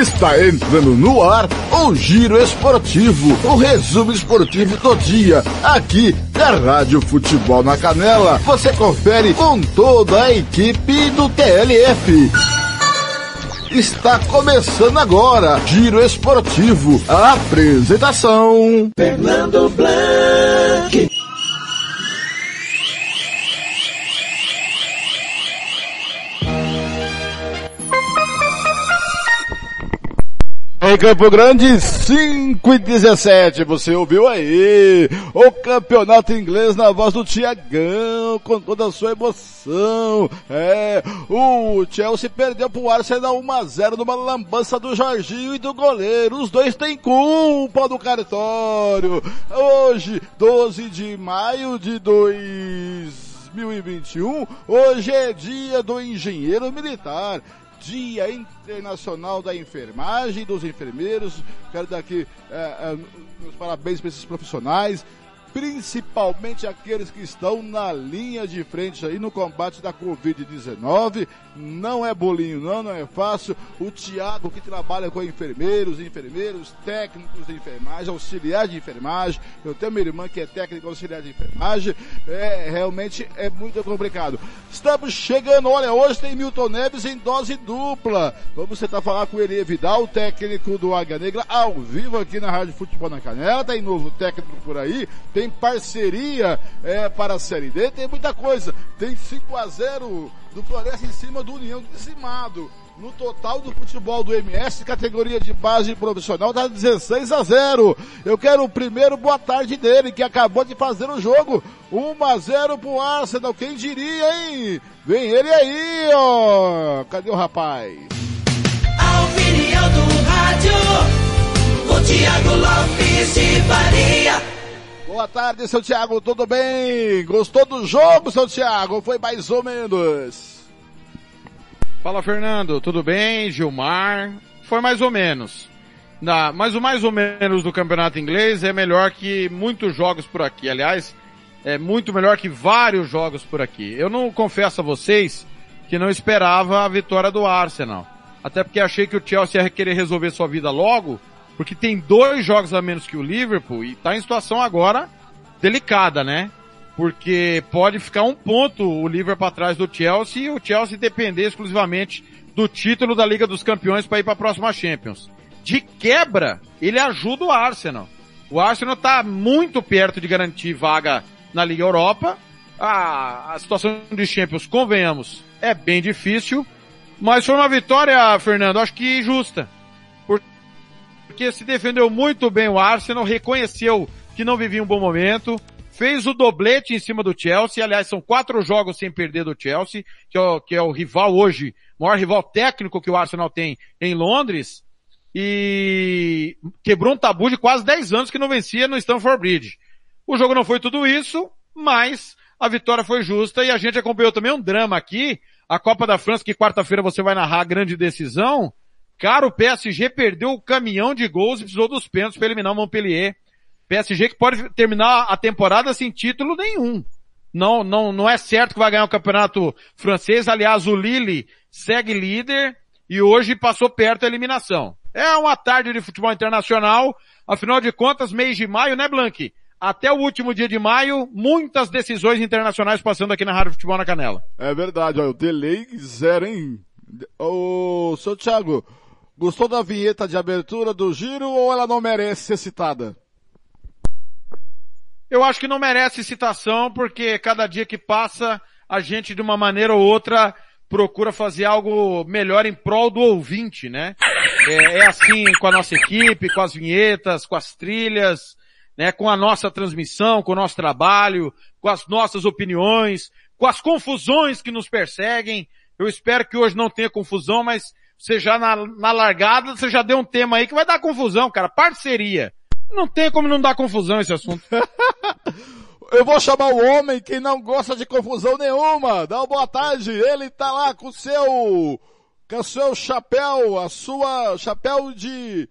Está entrando no ar o Giro Esportivo, o resumo esportivo do dia, aqui da Rádio Futebol na Canela. Você confere com toda a equipe do TLF. Está começando agora, Giro Esportivo, a apresentação. Fernando Blanc. Em Campo Grande, 5 e 17, você ouviu aí? O campeonato inglês na voz do Tiagão, com toda a sua emoção. É, o Chelsea perdeu pro Arsenal 1x0 numa lambança do Jorginho e do goleiro. Os dois têm culpa do cartório. Hoje, 12 de maio de 2021, hoje é dia do engenheiro militar. Dia Internacional da Enfermagem, dos enfermeiros. Quero dar aqui é, é, meus parabéns para esses profissionais, principalmente aqueles que estão na linha de frente aí no combate da Covid-19. Não é bolinho, não, não é fácil. O Tiago, que trabalha com enfermeiros, enfermeiros, técnicos de enfermagem, auxiliar de enfermagem. Eu tenho minha irmã que é técnica auxiliar de enfermagem. É, realmente é muito complicado. Estamos chegando, olha, hoje tem Milton Neves em dose dupla. Vamos tentar falar com ele Vidal, técnico do Águia Negra, ao vivo aqui na Rádio Futebol na Canela. Tem novo técnico por aí, tem parceria é, para a Série D, tem muita coisa. Tem 5 a 0 do Floresta em cima do União dizimado. No total do futebol do MS, categoria de base profissional, dá 16 a 0. Eu quero o primeiro boa tarde dele, que acabou de fazer o jogo. 1 a 0 pro Arsenal, quem diria, hein? Vem ele aí, ó. Cadê o rapaz? A opinião do rádio. O Thiago Lopes de Faria. Boa tarde, seu Thiago, tudo bem? Gostou do jogo, seu Thiago? Foi mais ou menos. Fala Fernando, tudo bem? Gilmar? Foi mais ou menos. Na, mas o mais ou menos do campeonato inglês é melhor que muitos jogos por aqui. Aliás, é muito melhor que vários jogos por aqui. Eu não confesso a vocês que não esperava a vitória do Arsenal. Até porque achei que o Chelsea ia querer resolver sua vida logo, porque tem dois jogos a menos que o Liverpool e está em situação agora delicada, né? porque pode ficar um ponto o Liverpool atrás do Chelsea e o Chelsea depender exclusivamente do título da Liga dos Campeões para ir para a próxima Champions. De quebra, ele ajuda o Arsenal. O Arsenal está muito perto de garantir vaga na Liga Europa. A, a situação de Champions, convenhamos, é bem difícil, mas foi uma vitória, Fernando, acho que justa. Porque se defendeu muito bem o Arsenal, reconheceu que não vivia um bom momento, fez o doblete em cima do Chelsea, aliás, são quatro jogos sem perder do Chelsea, que é o, que é o rival hoje, maior rival técnico que o Arsenal tem em Londres, e quebrou um tabu de quase 10 anos que não vencia no Stamford Bridge. O jogo não foi tudo isso, mas a vitória foi justa e a gente acompanhou também um drama aqui, a Copa da França, que quarta-feira você vai narrar a grande decisão. Cara, o PSG perdeu o caminhão de gols e precisou dos pênaltis para eliminar o Montpellier. PSG que pode terminar a temporada sem título nenhum. Não, não, não é certo que vai ganhar o campeonato francês. Aliás, o Lille segue líder e hoje passou perto da eliminação. É uma tarde de futebol internacional. Afinal de contas, mês de maio, né, Blank? Até o último dia de maio, muitas decisões internacionais passando aqui na Rádio Futebol na Canela. É verdade, olha, o delay zero, hein? Ô, seu Thiago, gostou da vinheta de abertura do giro ou ela não merece ser citada? Eu acho que não merece citação, porque cada dia que passa, a gente de uma maneira ou outra procura fazer algo melhor em prol do ouvinte, né? É, é assim com a nossa equipe, com as vinhetas, com as trilhas, né? Com a nossa transmissão, com o nosso trabalho, com as nossas opiniões, com as confusões que nos perseguem. Eu espero que hoje não tenha confusão, mas você já na, na largada, você já deu um tema aí que vai dar confusão, cara. Parceria. Não tem como não dar confusão esse assunto. Eu vou chamar o homem que não gosta de confusão nenhuma. Dá uma boa tarde. Ele tá lá com o seu, com o seu chapéu, a sua chapéu de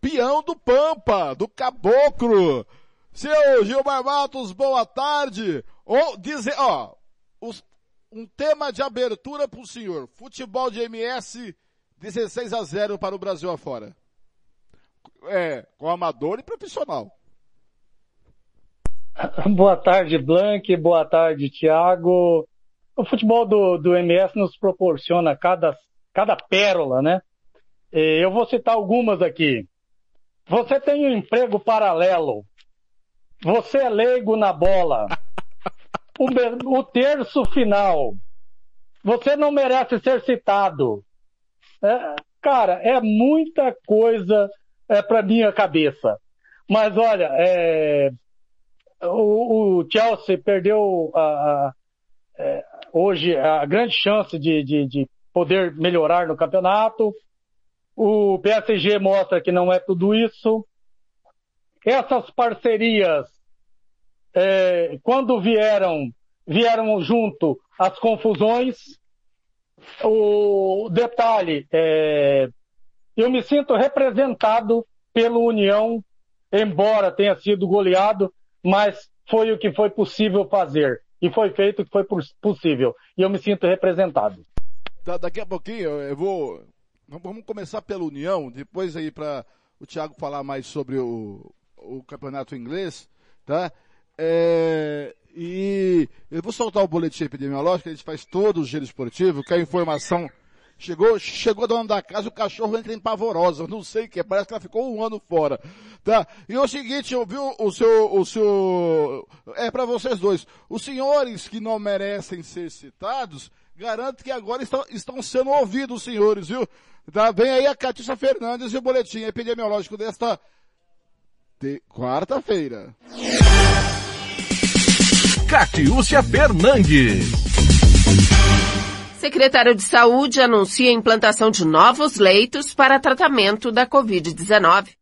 peão do Pampa, do Caboclo. Seu Gilmar Matos, boa tarde. Ou dizer, ó, os, um tema de abertura pro senhor. Futebol de MS 16 a 0 para o Brasil afora. É, com amador e profissional. Boa tarde, Blank. Boa tarde, Thiago. O futebol do, do MS nos proporciona cada, cada pérola, né? Eu vou citar algumas aqui. Você tem um emprego paralelo. Você é leigo na bola. O, o terço final. Você não merece ser citado. É, cara, é muita coisa é, para minha cabeça. Mas olha, é, o, o, Chelsea perdeu a, a, é, hoje a grande chance de, de, de poder melhorar no campeonato. O PSG mostra que não é tudo isso. Essas parcerias, é, quando vieram, vieram junto as confusões. O detalhe, é, eu me sinto representado pelo União, embora tenha sido goleado, mas foi o que foi possível fazer. E foi feito o que foi possível. E eu me sinto representado. Da, daqui a pouquinho eu vou. Vamos começar pela União, depois aí para o Thiago falar mais sobre o, o campeonato inglês, tá? É, e eu vou soltar o boletim epidemiológico, a gente faz todo o giro esportivo, que a informação chegou, chegou dona da casa, o cachorro entra em pavorosa, não sei o que, parece que ela ficou um ano fora, tá? E é o seguinte, eu vi o seu, o seu, é para vocês dois, os senhores que não merecem ser citados, garanto que agora estão, estão sendo ouvidos os senhores, viu? Tá? Vem aí a Catícia Fernandes e o boletim epidemiológico desta quarta-feira. Catiúcia Fernandes. Secretário de Saúde anuncia a implantação de novos leitos para tratamento da Covid-19.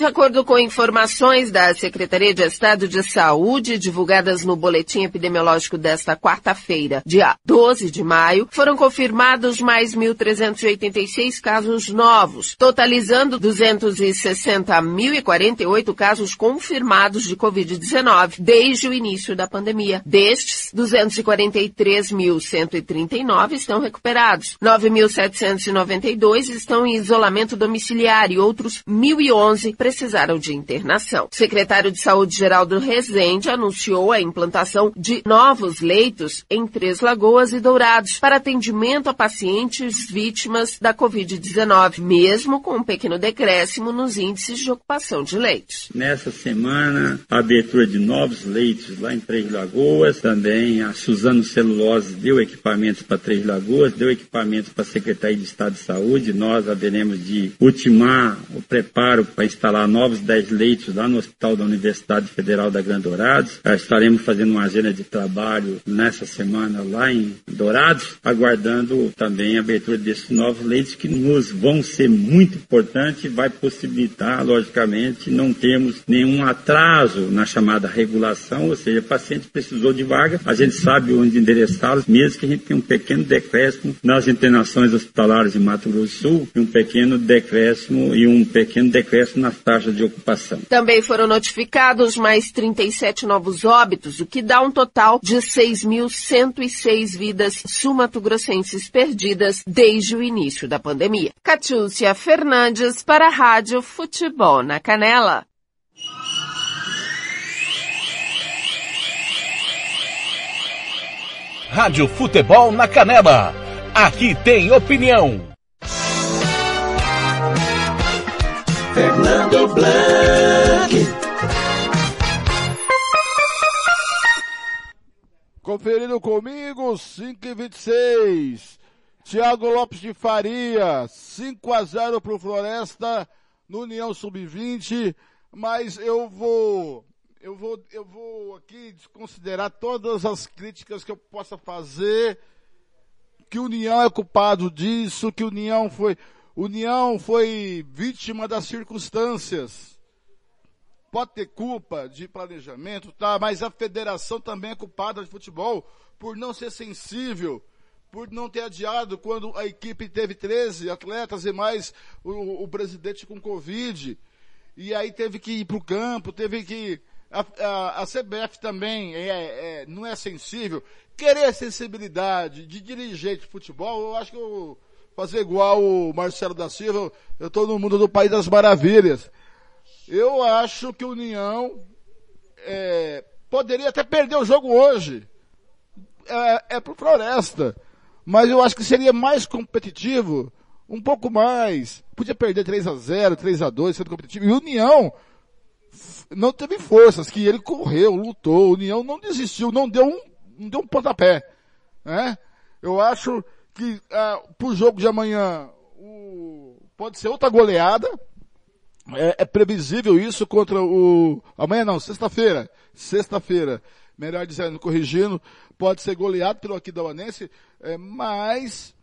De acordo com informações da Secretaria de Estado de Saúde, divulgadas no boletim epidemiológico desta quarta-feira, dia 12 de maio, foram confirmados mais 1.386 casos novos, totalizando 260.048 casos confirmados de Covid-19 desde o início da pandemia. Destes, 243.139 estão recuperados, 9.792 estão em isolamento domiciliar e outros 1.011 precisaram de internação. O secretário de Saúde Geraldo Rezende anunciou a implantação de novos leitos em Três Lagoas e Dourados para atendimento a pacientes vítimas da Covid-19, mesmo com um pequeno decréscimo nos índices de ocupação de leitos. Nessa semana, a abertura de novos leitos lá em Três Lagoas, também a Suzano Celulose deu equipamentos para Três Lagoas, deu equipamentos para a Secretaria de Estado de Saúde, nós haveremos de ultimar o preparo para instalar novos 10 leitos lá no Hospital da Universidade Federal da Grande Dourados. Estaremos fazendo uma agenda de trabalho nessa semana lá em Dourados, aguardando também a abertura desses novos leitos que nos vão ser muito importantes e vai possibilitar, logicamente, não termos nenhum atraso na chamada regulação, ou seja, o paciente precisou de vaga, a gente sabe onde endereçá-los, mesmo que a gente tenha um pequeno decréscimo nas internações hospitalares de Mato Grosso do Sul, e um pequeno decréscimo e um pequeno decréscimo nas taxa de ocupação. Também foram notificados mais 37 novos óbitos, o que dá um total de 6.106 vidas sumatogrossenses perdidas desde o início da pandemia. Catiúcia Fernandes para a Rádio Futebol na Canela. Rádio Futebol na Canela. Aqui tem opinião. Fernando Blanc. Conferindo comigo, 5 e 26. Tiago Lopes de Faria, 5 a 0 pro Floresta no União Sub-20, mas eu vou eu vou eu vou aqui desconsiderar todas as críticas que eu possa fazer que o União é culpado disso, que o União foi União foi vítima das circunstâncias. Pode ter culpa de planejamento, tá? Mas a federação também é culpada de futebol por não ser sensível, por não ter adiado quando a equipe teve 13 atletas e mais o, o presidente com Covid. E aí teve que ir para o campo, teve que. A, a, a CBF também é, é, não é sensível. Querer sensibilidade de dirigente de futebol, eu acho que eu fazer igual o Marcelo da Silva, eu estou no mundo do País das Maravilhas. Eu acho que o União é, poderia até perder o jogo hoje. É, é pro Floresta. Mas eu acho que seria mais competitivo, um pouco mais. Podia perder 3 a 0 3 a 2 sendo competitivo. E o União não teve forças, que ele correu, lutou. O União não desistiu, não deu um, não deu um pontapé. Né? Eu acho que ah, pro jogo de amanhã o, pode ser outra goleada. É, é, previsível isso contra o. Amanhã não, sexta-feira. Sexta-feira. Melhor dizendo, corrigindo. Pode ser goleado pelo Aquidauanense, é, mas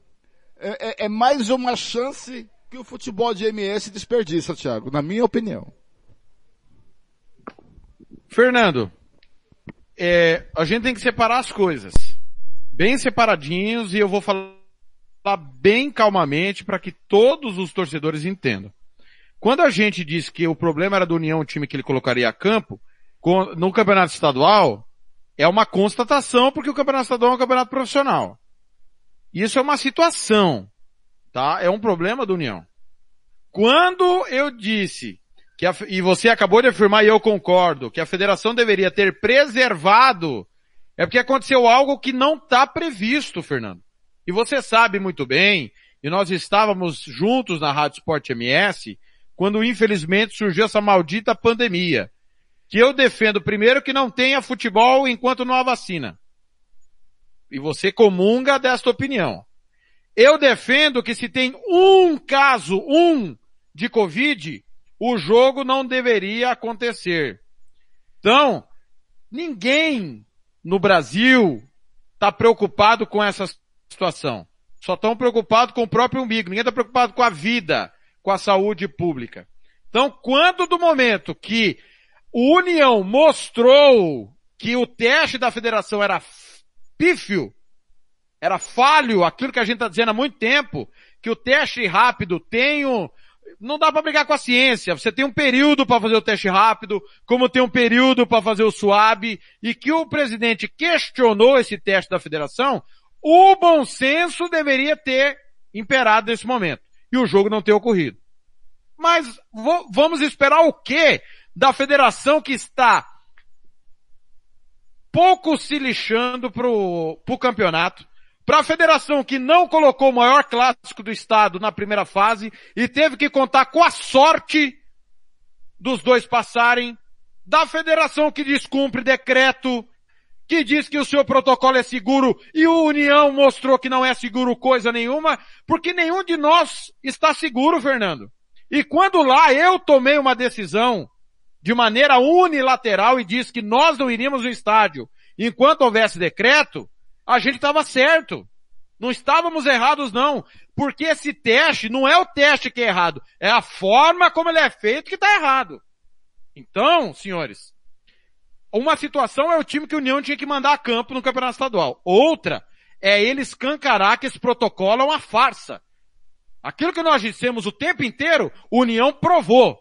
é, é, é, mais uma chance que o futebol de MS desperdiça, Thiago, na minha opinião. Fernando, é, a gente tem que separar as coisas. Bem separadinhos e eu vou falar bem calmamente para que todos os torcedores entendam. Quando a gente disse que o problema era do União, o time que ele colocaria a campo, no campeonato estadual, é uma constatação porque o campeonato estadual é um campeonato profissional. Isso é uma situação, tá? É um problema do União. Quando eu disse que a, e você acabou de afirmar e eu concordo, que a federação deveria ter preservado, é porque aconteceu algo que não está previsto, Fernando. E você sabe muito bem, e nós estávamos juntos na Rádio Sport MS, quando infelizmente surgiu essa maldita pandemia. Que eu defendo primeiro que não tenha futebol enquanto não há vacina. E você comunga desta opinião. Eu defendo que se tem um caso, um, de Covid, o jogo não deveria acontecer. Então, ninguém no Brasil está preocupado com essa situação. Só estão preocupados com o próprio umbigo. Ninguém está preocupado com a vida com a saúde pública. Então, quando do momento que o União mostrou que o teste da federação era pífio, era falho, aquilo que a gente está dizendo há muito tempo, que o teste rápido tem um, não dá para brigar com a ciência. Você tem um período para fazer o teste rápido, como tem um período para fazer o suave, e que o presidente questionou esse teste da federação, o bom senso deveria ter imperado nesse momento e o jogo não ter ocorrido. Mas vamos esperar o quê da federação que está pouco se lixando pro, pro campeonato, para a federação que não colocou o maior clássico do estado na primeira fase e teve que contar com a sorte dos dois passarem, da federação que descumpre decreto que diz que o seu protocolo é seguro e o União mostrou que não é seguro coisa nenhuma, porque nenhum de nós está seguro, Fernando. E quando lá eu tomei uma decisão de maneira unilateral e disse que nós não iríamos no estádio enquanto houvesse decreto, a gente estava certo. Não estávamos errados não, porque esse teste não é o teste que é errado, é a forma como ele é feito que está errado. Então, senhores, uma situação é o time que a União tinha que mandar a campo no Campeonato Estadual. Outra é ele escancarar que esse protocolo é uma farsa. Aquilo que nós dissemos o tempo inteiro, a União provou.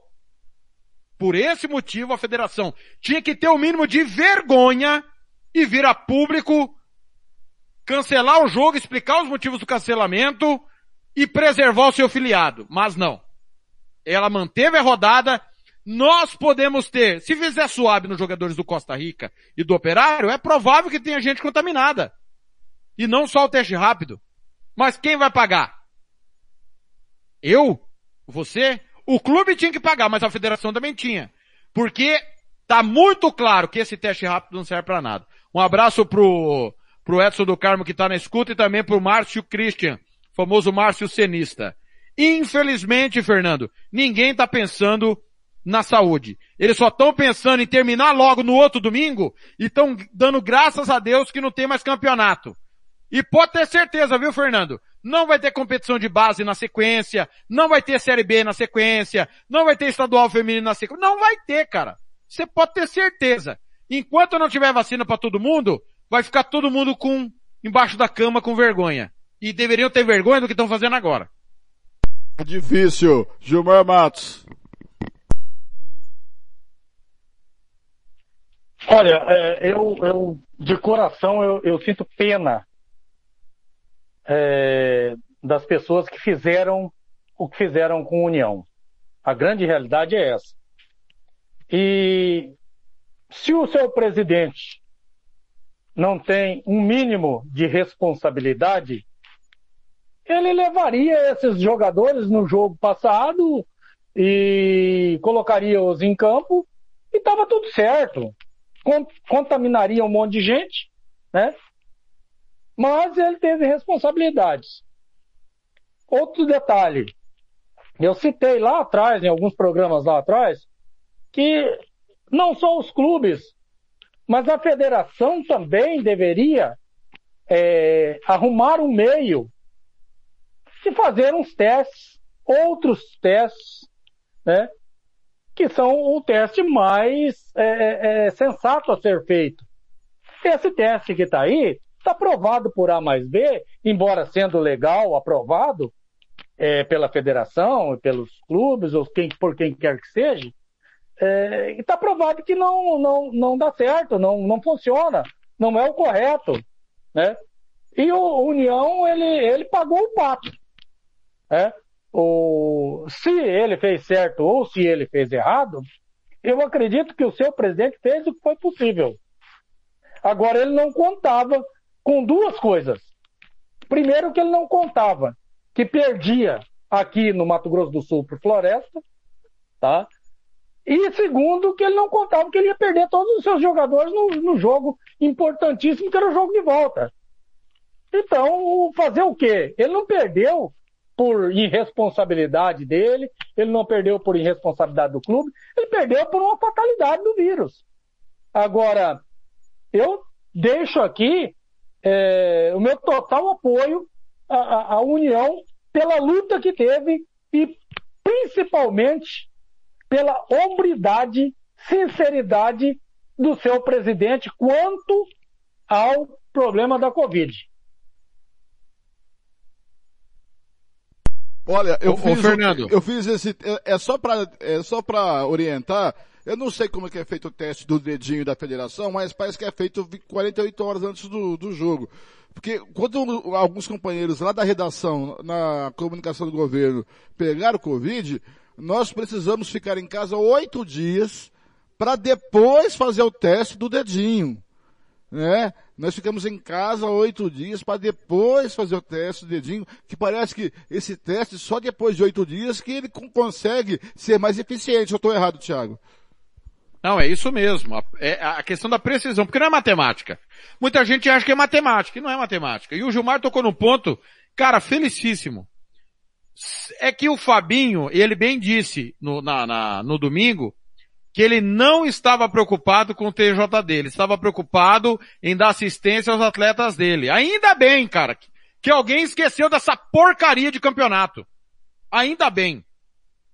Por esse motivo, a federação tinha que ter o mínimo de vergonha e vir a público cancelar o jogo, explicar os motivos do cancelamento e preservar o seu filiado. Mas não. Ela manteve a rodada, nós podemos ter, se fizer suave nos jogadores do Costa Rica e do Operário, é provável que tenha gente contaminada. E não só o teste rápido. Mas quem vai pagar? Eu? Você? O clube tinha que pagar, mas a federação também tinha. Porque tá muito claro que esse teste rápido não serve para nada. Um abraço pro, pro Edson do Carmo que tá na escuta e também pro Márcio Christian, famoso Márcio Cenista. Infelizmente, Fernando, ninguém tá pensando na saúde. Eles só estão pensando em terminar logo no outro domingo e estão dando graças a Deus que não tem mais campeonato. E pode ter certeza, viu, Fernando? Não vai ter competição de base na sequência, não vai ter Série B na sequência, não vai ter estadual feminino na sequência. Não vai ter, cara. Você pode ter certeza. Enquanto não tiver vacina para todo mundo, vai ficar todo mundo com embaixo da cama com vergonha. E deveriam ter vergonha do que estão fazendo agora. Difícil. Gilmar Matos. Olha, é, eu, eu, de coração, eu, eu sinto pena é, das pessoas que fizeram o que fizeram com a União. A grande realidade é essa. E se o seu presidente não tem um mínimo de responsabilidade, ele levaria esses jogadores no jogo passado e colocaria-os em campo e estava tudo certo. Contaminaria um monte de gente, né? Mas ele teve responsabilidades. Outro detalhe, eu citei lá atrás, em alguns programas lá atrás, que não só os clubes, mas a federação também deveria é, arrumar um meio de fazer uns testes, outros testes, né? Que são o teste mais é, é, é sensato a ser feito. Esse teste que está aí está aprovado por A mais B, embora sendo legal, aprovado é, pela federação, pelos clubes, ou quem, por quem quer que seja, é, está provado que não, não, não dá certo, não, não funciona, não é o correto, né? E o União, ele, ele pagou o pato, né? O, se ele fez certo ou se ele fez errado, eu acredito que o seu presidente fez o que foi possível. Agora, ele não contava com duas coisas. Primeiro, que ele não contava que perdia aqui no Mato Grosso do Sul por Floresta, tá? E segundo, que ele não contava que ele ia perder todos os seus jogadores no, no jogo importantíssimo, que era o jogo de volta. Então, fazer o quê? Ele não perdeu por irresponsabilidade dele, ele não perdeu por irresponsabilidade do clube, ele perdeu por uma fatalidade do vírus. Agora, eu deixo aqui é, o meu total apoio à, à União pela luta que teve e principalmente pela hombridade, sinceridade do seu presidente quanto ao problema da Covid. Olha, eu, fiz, Fernando. eu fiz esse, é, é só para é só para orientar. Eu não sei como é que é feito o teste do dedinho da federação, mas parece que é feito 48 horas antes do, do jogo. Porque quando alguns companheiros lá da redação, na comunicação do governo, pegaram o Covid, nós precisamos ficar em casa oito dias para depois fazer o teste do dedinho. Né? Nós ficamos em casa oito dias para depois fazer o teste do dedinho, que parece que esse teste só depois de oito dias que ele consegue ser mais eficiente. Eu estou errado, Thiago? Não, é isso mesmo. É a questão da precisão, porque não é matemática. Muita gente acha que é matemática, e não é matemática. E o Gilmar tocou num ponto, cara, felicíssimo é que o Fabinho, ele bem disse no, na, na, no domingo, que ele não estava preocupado com o TJ dele, estava preocupado em dar assistência aos atletas dele. Ainda bem, cara, que, alguém esqueceu dessa porcaria de campeonato. Ainda bem.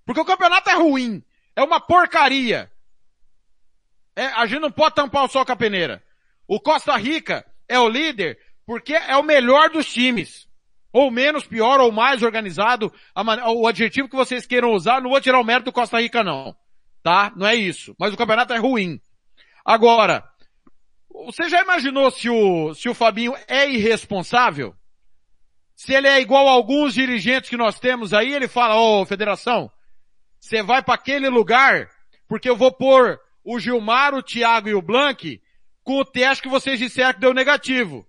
Porque o campeonato é ruim. É uma porcaria. É, a gente não pode tampar o sol com a peneira. O Costa Rica é o líder porque é o melhor dos times ou menos pior, ou mais organizado, o adjetivo que vocês queiram usar, não vou tirar o mérito do Costa Rica não, tá? Não é isso. Mas o campeonato é ruim. Agora, você já imaginou se o, se o Fabinho é irresponsável? Se ele é igual a alguns dirigentes que nós temos aí, ele fala, ô oh, federação, você vai para aquele lugar, porque eu vou pôr o Gilmar, o Thiago e o Blank com o teste que vocês disseram que deu negativo.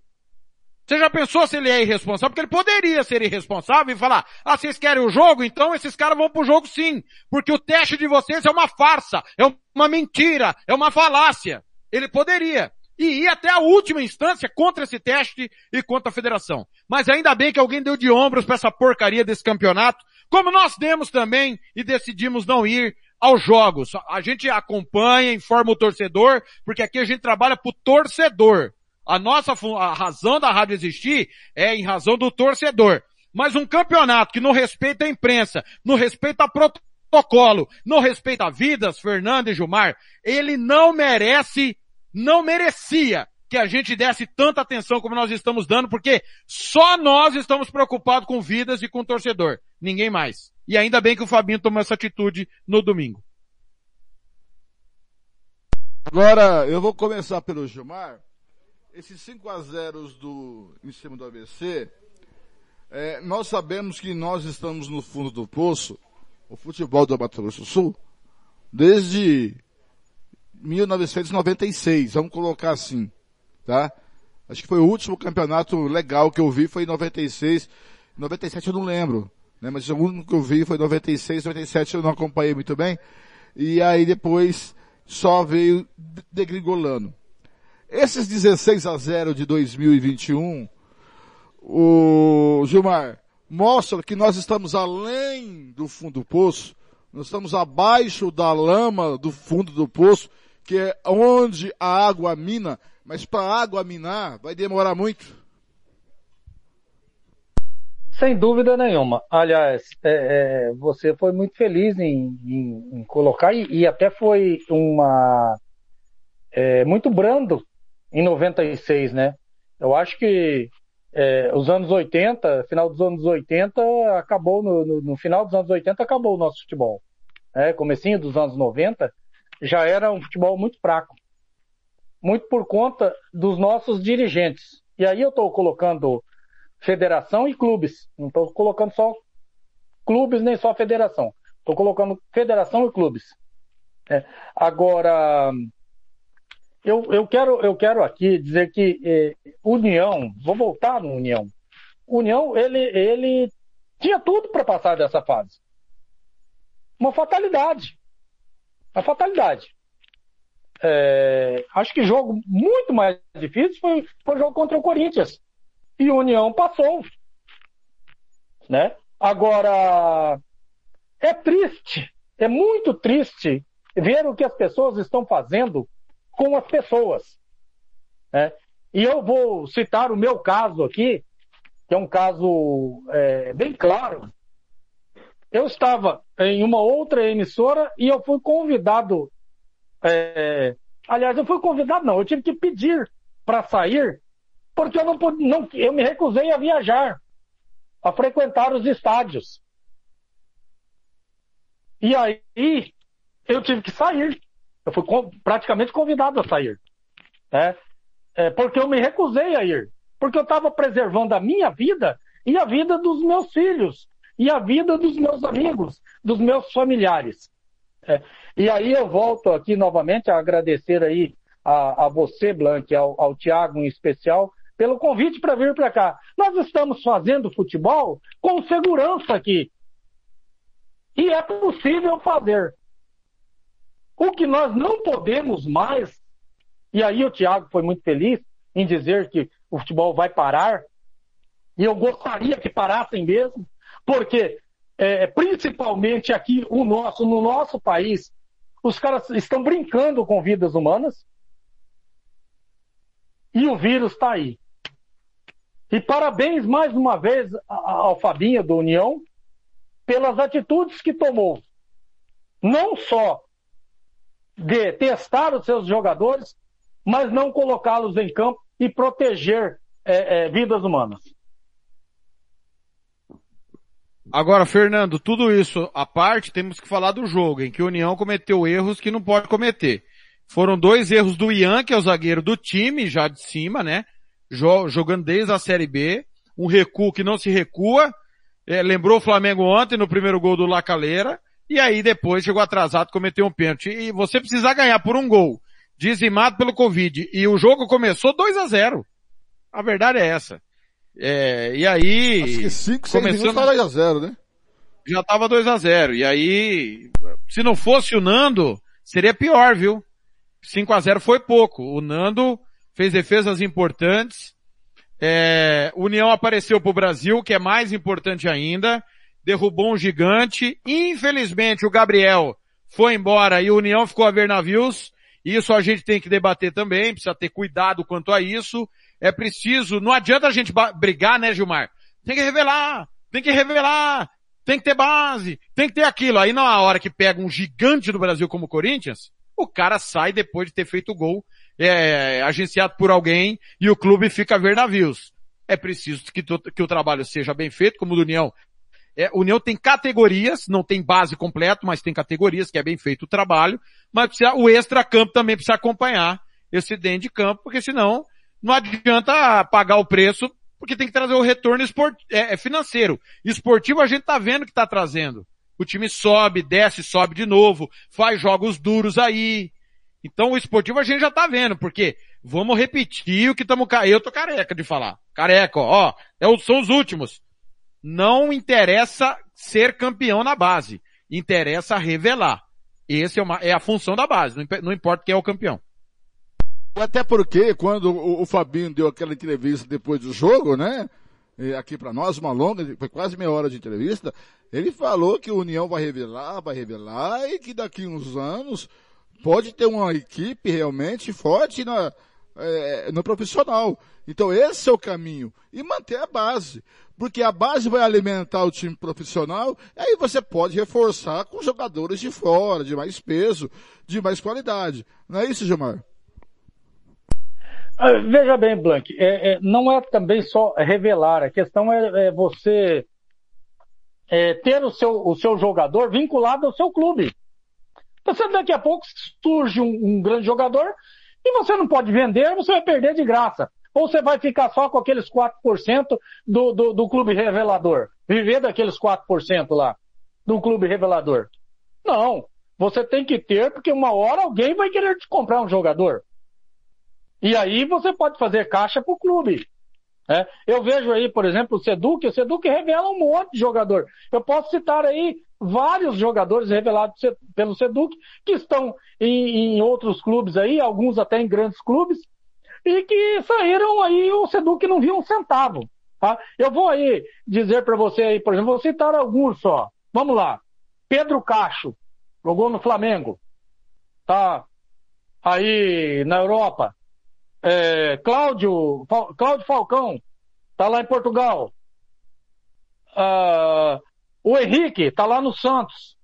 Você já pensou se ele é irresponsável? Porque ele poderia ser irresponsável e falar, ah, vocês querem o jogo? Então esses caras vão pro jogo sim. Porque o teste de vocês é uma farsa, é uma mentira, é uma falácia. Ele poderia. E ir até a última instância contra esse teste e contra a federação. Mas ainda bem que alguém deu de ombros para essa porcaria desse campeonato, como nós demos também e decidimos não ir aos jogos. A gente acompanha, informa o torcedor, porque aqui a gente trabalha pro torcedor. A nossa a razão da rádio existir é em razão do torcedor. Mas um campeonato que não respeita a imprensa, não respeita protocolo, não respeita vidas, Fernando e Gilmar, ele não merece, não merecia que a gente desse tanta atenção como nós estamos dando, porque só nós estamos preocupados com vidas e com torcedor. Ninguém mais. E ainda bem que o Fabinho tomou essa atitude no domingo. Agora, eu vou começar pelo Gilmar esses 5 a 0 do, em cima do ABC, É, nós sabemos que nós estamos no fundo do poço, o futebol do Mato Grosso do Sul, desde 1996, vamos colocar assim, tá? Acho que foi o último campeonato legal que eu vi foi em 96, 97 eu não lembro, né? Mas o único que eu vi foi 96, 97 eu não acompanhei muito bem. E aí depois só veio degringolando. Esses 16 a 0 de 2021, o Gilmar, mostra que nós estamos além do fundo do poço, nós estamos abaixo da lama do fundo do poço, que é onde a água mina, mas para a água minar vai demorar muito. Sem dúvida nenhuma. Aliás, é, é, você foi muito feliz em, em, em colocar e, e, até foi uma é, muito brando em 96, né? Eu acho que é, os anos 80, final dos anos 80, acabou no, no, no, final dos anos 80 acabou o nosso futebol. É, comecinho dos anos 90 já era um futebol muito fraco, muito por conta dos nossos dirigentes. E aí eu estou colocando federação e clubes. Não estou colocando só clubes nem só federação. Estou colocando federação e clubes. É. Agora, eu, eu, quero, eu quero aqui dizer que eh, União, vou voltar no União. União, ele, ele tinha tudo para passar dessa fase. Uma fatalidade. Uma fatalidade. É, acho que jogo muito mais difícil foi, foi o jogo contra o Corinthians e União passou. Né? Agora, é triste, é muito triste ver o que as pessoas estão fazendo com as pessoas. Né? E eu vou citar o meu caso aqui, que é um caso é, bem claro. Eu estava em uma outra emissora e eu fui convidado. É, aliás, eu fui convidado, não, eu tive que pedir para sair porque eu não, não eu me recusei a viajar, a frequentar os estádios. E aí eu tive que sair. Eu fui praticamente convidado a sair. Né? É, porque eu me recusei a ir. Porque eu estava preservando a minha vida e a vida dos meus filhos. E a vida dos meus amigos, dos meus familiares. É, e aí eu volto aqui novamente a agradecer aí a, a você, Blanc, ao, ao Tiago em especial, pelo convite para vir para cá. Nós estamos fazendo futebol com segurança aqui. E é possível fazer. O que nós não podemos mais, e aí o Thiago foi muito feliz em dizer que o futebol vai parar, e eu gostaria que parassem mesmo, porque é, principalmente aqui o nosso, no nosso país, os caras estão brincando com vidas humanas e o vírus está aí. E parabéns mais uma vez ao Fabinho do União pelas atitudes que tomou. Não só de testar os seus jogadores, mas não colocá-los em campo e proteger é, é, vidas humanas. Agora, Fernando, tudo isso à parte, temos que falar do jogo, em que o União cometeu erros que não pode cometer. Foram dois erros do Ian, que é o zagueiro do time, já de cima, né? jogando desde a Série B, um recuo que não se recua, é, lembrou o Flamengo ontem no primeiro gol do Lacaleira, e aí depois chegou atrasado, cometeu um pênalti. E você precisa ganhar por um gol, dizimado pelo Covid, e o jogo começou 2 a 0 A verdade é essa. É, e aí... Acho que 5, 6 começando... minutos 2 a 0 né? Já tava 2 a 0 E aí, se não fosse o Nando, seria pior, viu? 5 a 0 foi pouco. O Nando fez defesas importantes. É, União apareceu para o Brasil, que é mais importante ainda. Derrubou um gigante. Infelizmente, o Gabriel foi embora e o União ficou a ver navios. Isso a gente tem que debater também, precisa ter cuidado quanto a isso. É preciso, não adianta a gente brigar, né, Gilmar? Tem que revelar, tem que revelar, tem que ter base, tem que ter aquilo. Aí na hora que pega um gigante do Brasil como o Corinthians, o cara sai depois de ter feito o gol é, agenciado por alguém e o clube fica a ver navios. É preciso que, que o trabalho seja bem feito, como o do União. É, União tem categorias, não tem base completa, mas tem categorias que é bem feito o trabalho, mas precisa, o extra-campo também precisa acompanhar esse dentro de campo, porque senão não adianta pagar o preço porque tem que trazer o retorno esport... é, é financeiro. Esportivo a gente tá vendo que tá trazendo. O time sobe, desce, sobe de novo, faz jogos duros aí. Então o esportivo a gente já tá vendo, porque vamos repetir o que estamos... Eu tô careca de falar. Careca, ó. É são os últimos. Não interessa ser campeão na base. Interessa revelar. Esse é, uma, é a função da base. Não, importa quem é o campeão. Até porque quando o, o Fabinho deu aquela entrevista depois do jogo, né? Aqui para nós, uma longa, foi quase meia hora de entrevista. Ele falou que o União vai revelar, vai revelar e que daqui uns anos pode ter uma equipe realmente forte na, é, no profissional. Então esse é o caminho. E manter a base. Porque a base vai alimentar o time profissional, aí você pode reforçar com jogadores de fora, de mais peso, de mais qualidade. Não é isso, Gilmar? Ah, veja bem, Blank, é, é, não é também só revelar, a questão é, é você é, ter o seu, o seu jogador vinculado ao seu clube. Você daqui a pouco surge um, um grande jogador e você não pode vender, você vai perder de graça. Ou você vai ficar só com aqueles 4% do, do, do clube revelador? Viver daqueles 4% lá, do clube revelador? Não. Você tem que ter, porque uma hora alguém vai querer te comprar um jogador. E aí você pode fazer caixa para o clube. É, eu vejo aí, por exemplo, o Seduc, o Seduc revela um monte de jogador. Eu posso citar aí vários jogadores revelados pelo Seduc que estão em, em outros clubes aí, alguns até em grandes clubes, e que saíram aí, o Seduc não viu um centavo. Tá? Eu vou aí dizer para você aí, por exemplo, vou citar alguns só. Vamos lá. Pedro Cacho, jogou no Flamengo. Tá aí na Europa. É, Cláudio, Cláudio Falcão, tá lá em Portugal. Ah, o Henrique tá lá no Santos.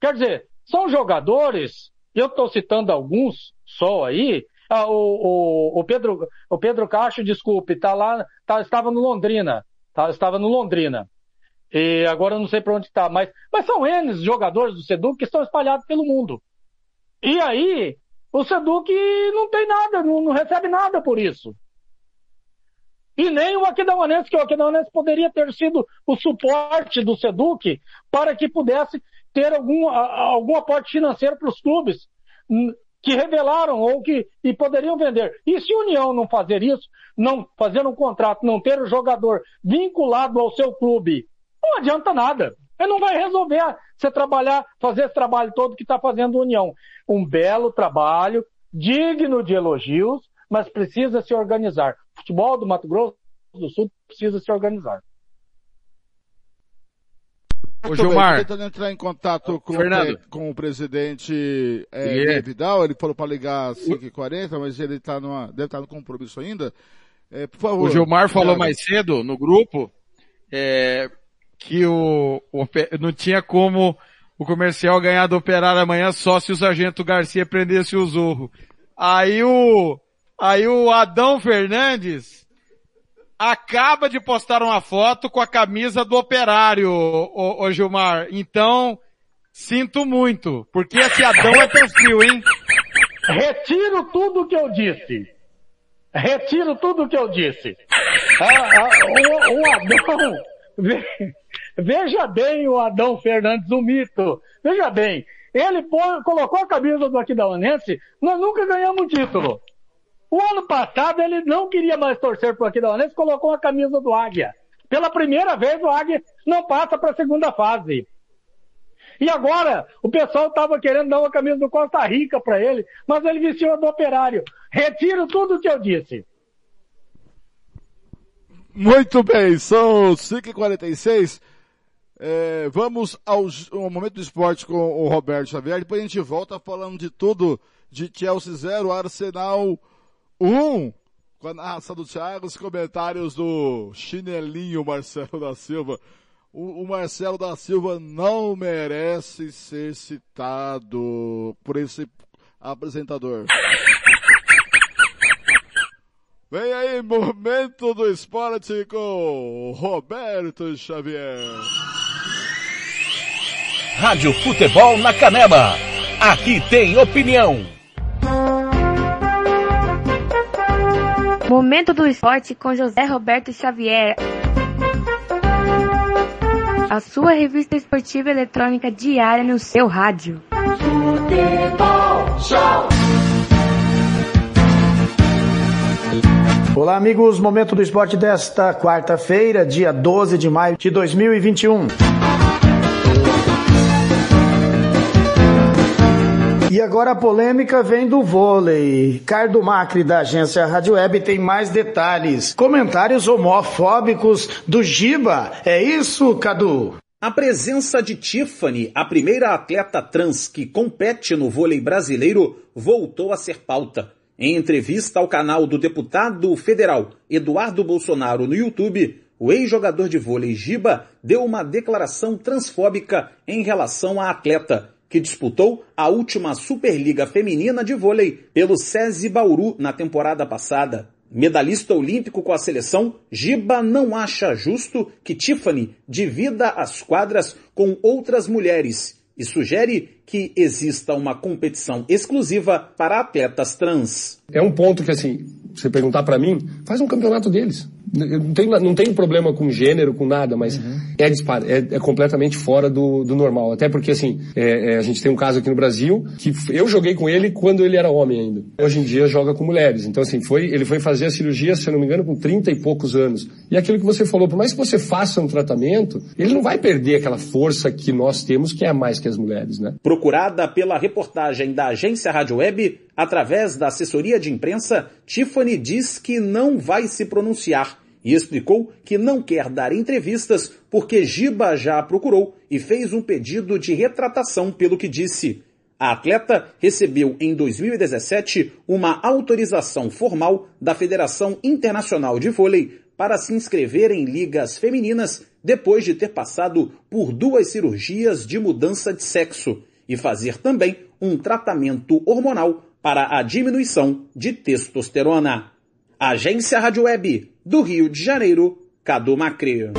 Quer dizer, são jogadores, eu estou citando alguns só aí, ah, o, o, o, Pedro, o Pedro Cacho, desculpe, tá lá, tá, estava no Londrina. Tá, estava no Londrina. E agora eu não sei para onde está, mas, mas são eles jogadores do Seduc que estão espalhados pelo mundo. E aí, o Seduc não tem nada, não, não recebe nada por isso. E nem o Aquidauanense, que o Aquidauanense poderia ter sido o suporte do Seduc para que pudesse ter algum, algum aporte financeiro para os clubes que revelaram ou que e poderiam vender. E se a União não fazer isso, não fazer um contrato, não ter o jogador vinculado ao seu clube, não adianta nada. Ele não vai resolver você trabalhar, fazer esse trabalho todo que está fazendo a União. Um belo trabalho, digno de elogios, mas precisa se organizar. O futebol do Mato Grosso do Sul precisa se organizar. Ô, Gilmar. Tentando entrar em contato com, o, com o presidente é, yeah. Vidal, ele falou para ligar às 5h40, mas ele tá numa, deve estar tá no compromisso ainda. É, por favor. O Gilmar falou mais cedo no grupo é, que o, o, não tinha como o comercial ganhar do operário amanhã só se o sargento Garcia prendesse o Zorro. Aí o, aí o Adão Fernandes acaba de postar uma foto com a camisa do operário, ô, ô Gilmar. Então, sinto muito, porque esse Adão é perfil, hein? Retiro tudo que eu disse. Retiro tudo que eu disse. Ah, ah, o, o Adão, veja bem o Adão Fernandes, o mito. Veja bem, ele pô, colocou a camisa do Aquidauanense, nós nunca ganhamos título. O ano passado ele não queria mais torcer por Aquidauanense, colocou a camisa do Águia. Pela primeira vez o Águia não passa para a segunda fase. E agora, o pessoal estava querendo dar uma camisa do Costa Rica para ele, mas ele vestiu a do Operário. Retiro tudo o que eu disse. Muito bem, são 5h46. É, vamos ao, ao, momento do esporte com o Roberto Xavier. Depois a gente volta falando de tudo de Chelsea 0, Arsenal um, com a narração do Thiago, os comentários do chinelinho Marcelo da Silva. O, o, Marcelo da Silva não merece ser citado por esse apresentador. Vem aí, momento do esporte com Roberto Xavier. Rádio Futebol na Canela. Aqui tem opinião. Momento do esporte com José Roberto Xavier. A sua revista esportiva eletrônica diária no seu rádio. Futebol Show. Olá, amigos. Momento do esporte desta quarta-feira, dia 12 de maio de 2021. E agora a polêmica vem do vôlei. Cardo Macri, da agência Rádio Web, tem mais detalhes. Comentários homofóbicos do Giba. É isso, Cadu? A presença de Tiffany, a primeira atleta trans que compete no vôlei brasileiro, voltou a ser pauta. Em entrevista ao canal do deputado federal Eduardo Bolsonaro no YouTube, o ex-jogador de vôlei Giba deu uma declaração transfóbica em relação à atleta, que disputou a última Superliga Feminina de Vôlei pelo SESI Bauru na temporada passada. Medalhista olímpico com a seleção, Giba não acha justo que Tiffany divida as quadras com outras mulheres e sugere que exista uma competição exclusiva para atletas trans. É um ponto que, assim, você perguntar para mim, faz um campeonato deles. Não tem, não tem problema com gênero, com nada, mas uhum. é, dispar, é, é, completamente fora do, do normal. Até porque, assim, é, é, a gente tem um caso aqui no Brasil que eu joguei com ele quando ele era homem ainda. Hoje em dia joga com mulheres. Então, assim, foi, ele foi fazer a cirurgia, se eu não me engano, com 30 e poucos anos. E aquilo que você falou, por mais que você faça um tratamento, ele não vai perder aquela força que nós temos, que é mais que as mulheres, né? Procurada pela reportagem da agência Rádio Web, através da assessoria de imprensa, Tiffany diz que não vai se pronunciar e explicou que não quer dar entrevistas porque Giba já a procurou e fez um pedido de retratação pelo que disse. A atleta recebeu em 2017 uma autorização formal da Federação Internacional de Vôlei para se inscrever em ligas femininas depois de ter passado por duas cirurgias de mudança de sexo e fazer também um tratamento hormonal para a diminuição de testosterona. Agência Rádio Web do Rio de Janeiro, Cadu Macri.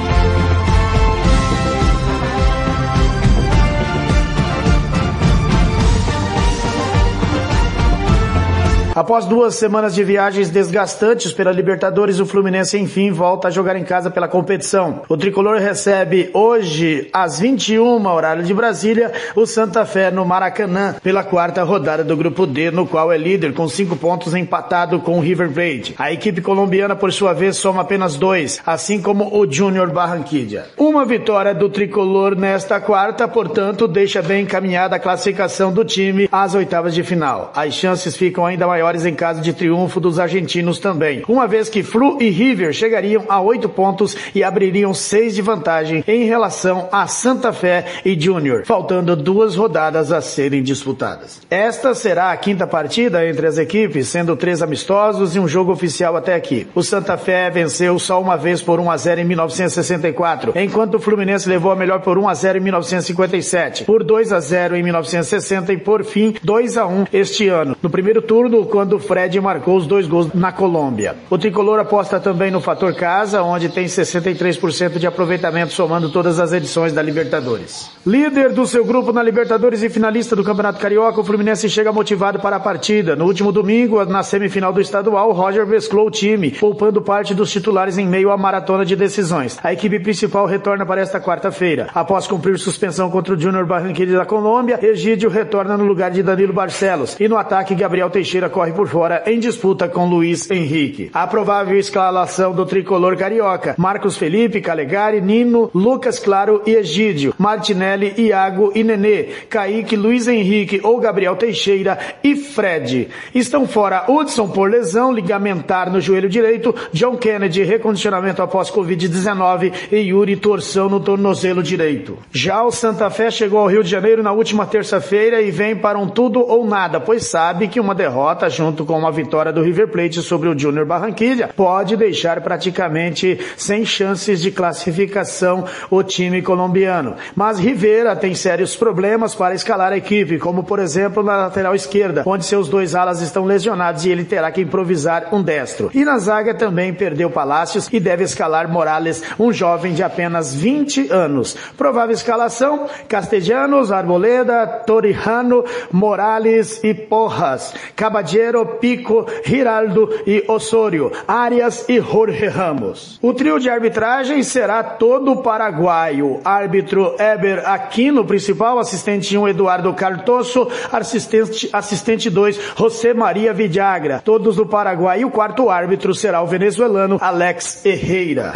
Após duas semanas de viagens desgastantes pela Libertadores, o Fluminense enfim volta a jogar em casa pela competição. O tricolor recebe hoje, às 21 horário de Brasília, o Santa Fé no Maracanã, pela quarta rodada do Grupo D, no qual é líder com cinco pontos empatado com o River Plate. A equipe colombiana, por sua vez, soma apenas dois, assim como o Júnior Barranquilla. Uma vitória do tricolor nesta quarta, portanto, deixa bem encaminhada a classificação do time às oitavas de final. As chances ficam ainda maiores maiores em caso de triunfo dos argentinos também, uma vez que Flu e River chegariam a oito pontos e abririam seis de vantagem em relação a Santa Fé e Júnior, faltando duas rodadas a serem disputadas. Esta será a quinta partida entre as equipes, sendo três amistosos e um jogo oficial até aqui. O Santa Fé venceu só uma vez por 1 a 0 em 1964, enquanto o Fluminense levou a melhor por 1 a 0 em 1957, por 2 a 0 em 1960 e por fim 2 a 1 este ano. No primeiro turno, quando o Fred marcou os dois gols na Colômbia. O tricolor aposta também no fator casa, onde tem 63% de aproveitamento somando todas as edições da Libertadores. Líder do seu grupo na Libertadores e finalista do Campeonato Carioca, o Fluminense chega motivado para a partida. No último domingo, na semifinal do estadual, Roger mesclou o time, poupando parte dos titulares em meio à maratona de decisões. A equipe principal retorna para esta quarta-feira. Após cumprir suspensão contra o Júnior Barranquilla da Colômbia, Egídio retorna no lugar de Danilo Barcelos. E no ataque, Gabriel Teixeira corre por fora em disputa com Luiz Henrique. A provável escalação do tricolor carioca: Marcos Felipe, Calegari, Nino, Lucas Claro e Egídio, Martinelli, Iago e Nenê, Kaique, Luiz Henrique ou Gabriel Teixeira e Fred. Estão fora Hudson por lesão ligamentar no joelho direito, John Kennedy recondicionamento após Covid-19 e Yuri torção no tornozelo direito. Já o Santa Fé chegou ao Rio de Janeiro na última terça-feira e vem para um tudo ou nada, pois sabe que uma derrota junto com uma vitória do River Plate sobre o Júnior Barranquilla, pode deixar praticamente sem chances de classificação o time colombiano. Mas Rivera tem sérios problemas para escalar a equipe, como por exemplo na lateral esquerda, onde seus dois alas estão lesionados e ele terá que improvisar um destro. E na zaga também perdeu Palácios e deve escalar Morales, um jovem de apenas 20 anos. Provável escalação: Castellanos, Arboleda, Torrijano, Morales e Porras. Cabadier Pico, Giraldo e Osório, Arias e Jorge Ramos. O trio de arbitragem será todo paraguaio. Árbitro Eber Aquino, principal, assistente 1 Eduardo Cartoso, assistente, assistente 2 José Maria Vidagra, todos do Paraguai. E o quarto árbitro será o venezuelano Alex Herrera.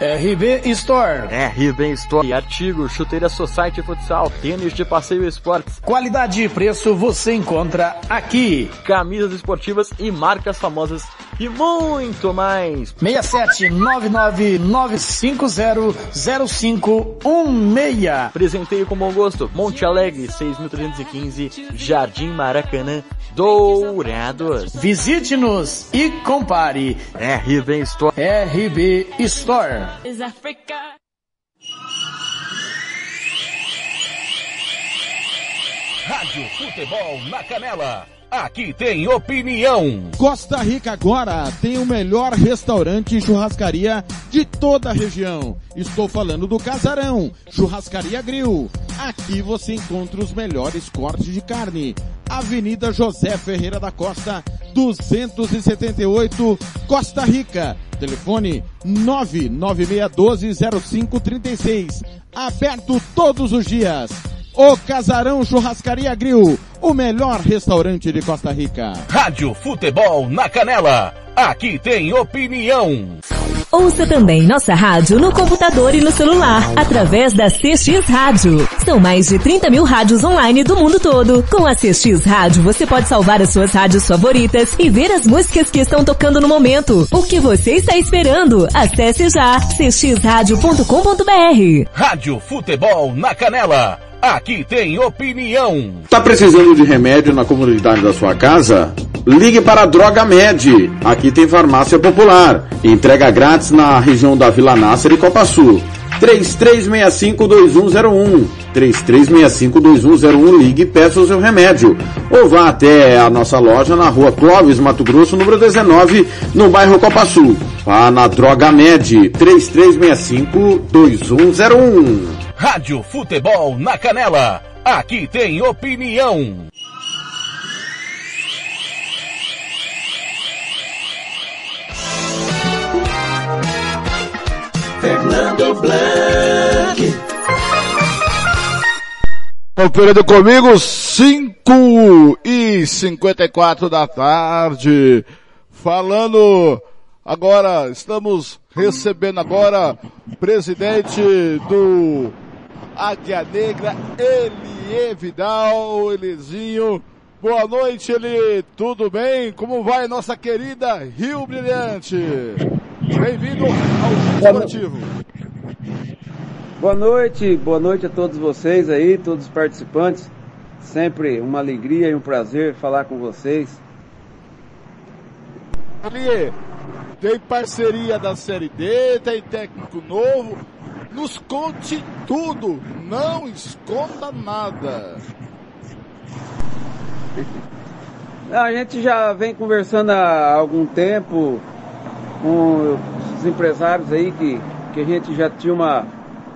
RB Store. RB Store. Artigos, chuteira Society Futsal, tênis de passeio e esportes. Qualidade e preço você encontra aqui. Camisas esportivas e marcas famosas e muito mais. 67959500516. Presenteio com bom gosto. Monte Alegre, 6.315, Jardim Maracanã, Dourados. Visite-nos e compare. RB Store. RB Store. Rádio Futebol na Canela. Aqui tem opinião. Costa Rica agora tem o melhor restaurante e churrascaria de toda a região. Estou falando do Casarão, Churrascaria Grill. Aqui você encontra os melhores cortes de carne. Avenida José Ferreira da Costa, 278, Costa Rica. Telefone 996120536. Aberto todos os dias. O Casarão Churrascaria Grill, o melhor restaurante de Costa Rica. Rádio Futebol na Canela. Aqui tem opinião. Ouça também nossa rádio no computador e no celular, através da CX Rádio. São mais de 30 mil rádios online do mundo todo. Com a CX Rádio, você pode salvar as suas rádios favoritas e ver as músicas que estão tocando no momento. O que você está esperando? Acesse já cxradio.com.br. Rádio Futebol na Canela. Aqui tem opinião. Tá precisando de remédio na comunidade da sua casa? Ligue para a Droga Med. Aqui tem farmácia popular. Entrega grátis na região da Vila Nácer e Copa Sul. 3365-2101. 3365-2101. Ligue e peça o seu remédio. Ou vá até a nossa loja na rua Clóvis, Mato Grosso, número 19, no bairro Copa Sul. Vá na Droga Med. 3365-2101. Rádio Futebol na Canela. Aqui tem opinião. Fernando Blanc. Conferindo comigo, 5 e 54 da tarde. Falando agora, estamos recebendo agora o presidente do Águia Negra, Elie Vidal, Elizinho. Boa noite, Eli. Tudo bem? Como vai nossa querida Rio Brilhante? Bem-vindo ao Esportivo. Boa noite, boa noite a todos vocês aí, todos os participantes. Sempre uma alegria e um prazer falar com vocês. Eli, tem parceria da Série D, tem técnico novo. Nos conte tudo, não esconda nada. A gente já vem conversando há algum tempo com os empresários aí que, que a gente já tinha uma,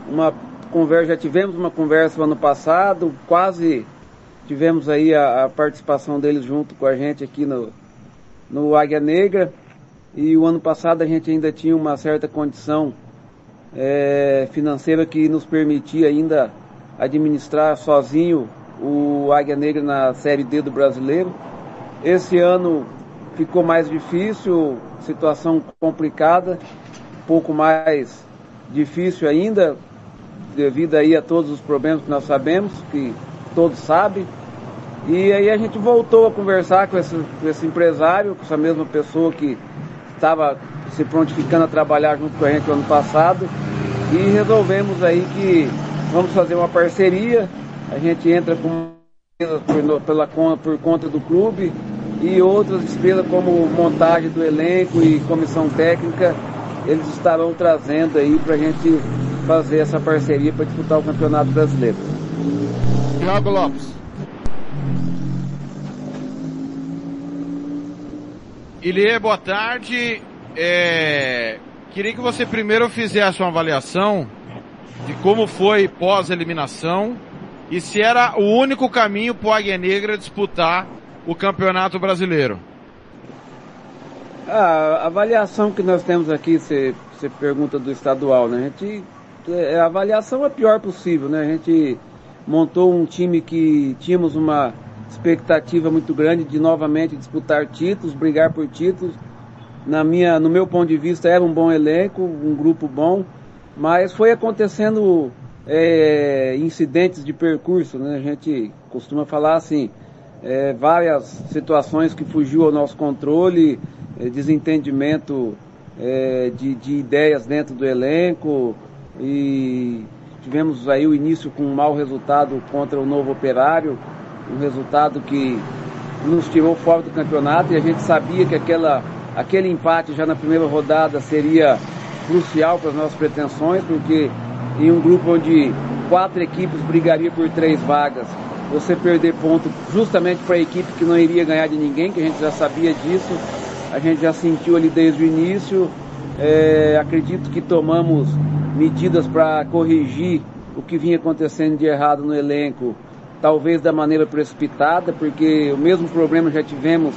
uma conversa, já tivemos uma conversa no ano passado, quase tivemos aí a, a participação deles junto com a gente aqui no, no Águia Negra. E o ano passado a gente ainda tinha uma certa condição é, financeira que nos permitia ainda administrar sozinho o Águia Negra na Série D do Brasileiro. Esse ano ficou mais difícil, situação complicada, um pouco mais difícil ainda, devido aí a todos os problemas que nós sabemos, que todos sabem. E aí a gente voltou a conversar com esse, com esse empresário, com essa mesma pessoa que estava se prontificando a trabalhar junto com a gente no ano passado e resolvemos aí que vamos fazer uma parceria. A gente entra com por, pela, por conta do clube e outras despesas como montagem do elenco e comissão técnica, eles estarão trazendo aí para a gente fazer essa parceria para disputar o Campeonato Brasileiro. Thiago Lopes. Ilie, boa tarde. É... Queria que você primeiro fizesse uma avaliação de como foi pós-eliminação e se era o único caminho para o Águia Negra disputar o Campeonato Brasileiro? A avaliação que nós temos aqui, você, você pergunta do estadual, né? A gente, é, a avaliação é a pior possível, né? A gente montou um time que tínhamos uma expectativa muito grande de novamente disputar títulos, brigar por títulos. Na minha, no meu ponto de vista, era um bom elenco, um grupo bom, mas foi acontecendo é, incidentes de percurso, né? A gente costuma falar assim, é, várias situações que fugiu ao nosso controle, é, desentendimento é, de, de, ideias dentro do elenco e tivemos aí o início com um mau resultado contra o novo operário, um resultado que nos tirou fora do campeonato e a gente sabia que aquela, aquele empate já na primeira rodada seria crucial para as nossas pretensões, porque em um grupo onde quatro equipes brigariam por três vagas, você perder ponto justamente para a equipe que não iria ganhar de ninguém, que a gente já sabia disso, a gente já sentiu ali desde o início. É, acredito que tomamos medidas para corrigir o que vinha acontecendo de errado no elenco, talvez da maneira precipitada, porque o mesmo problema já tivemos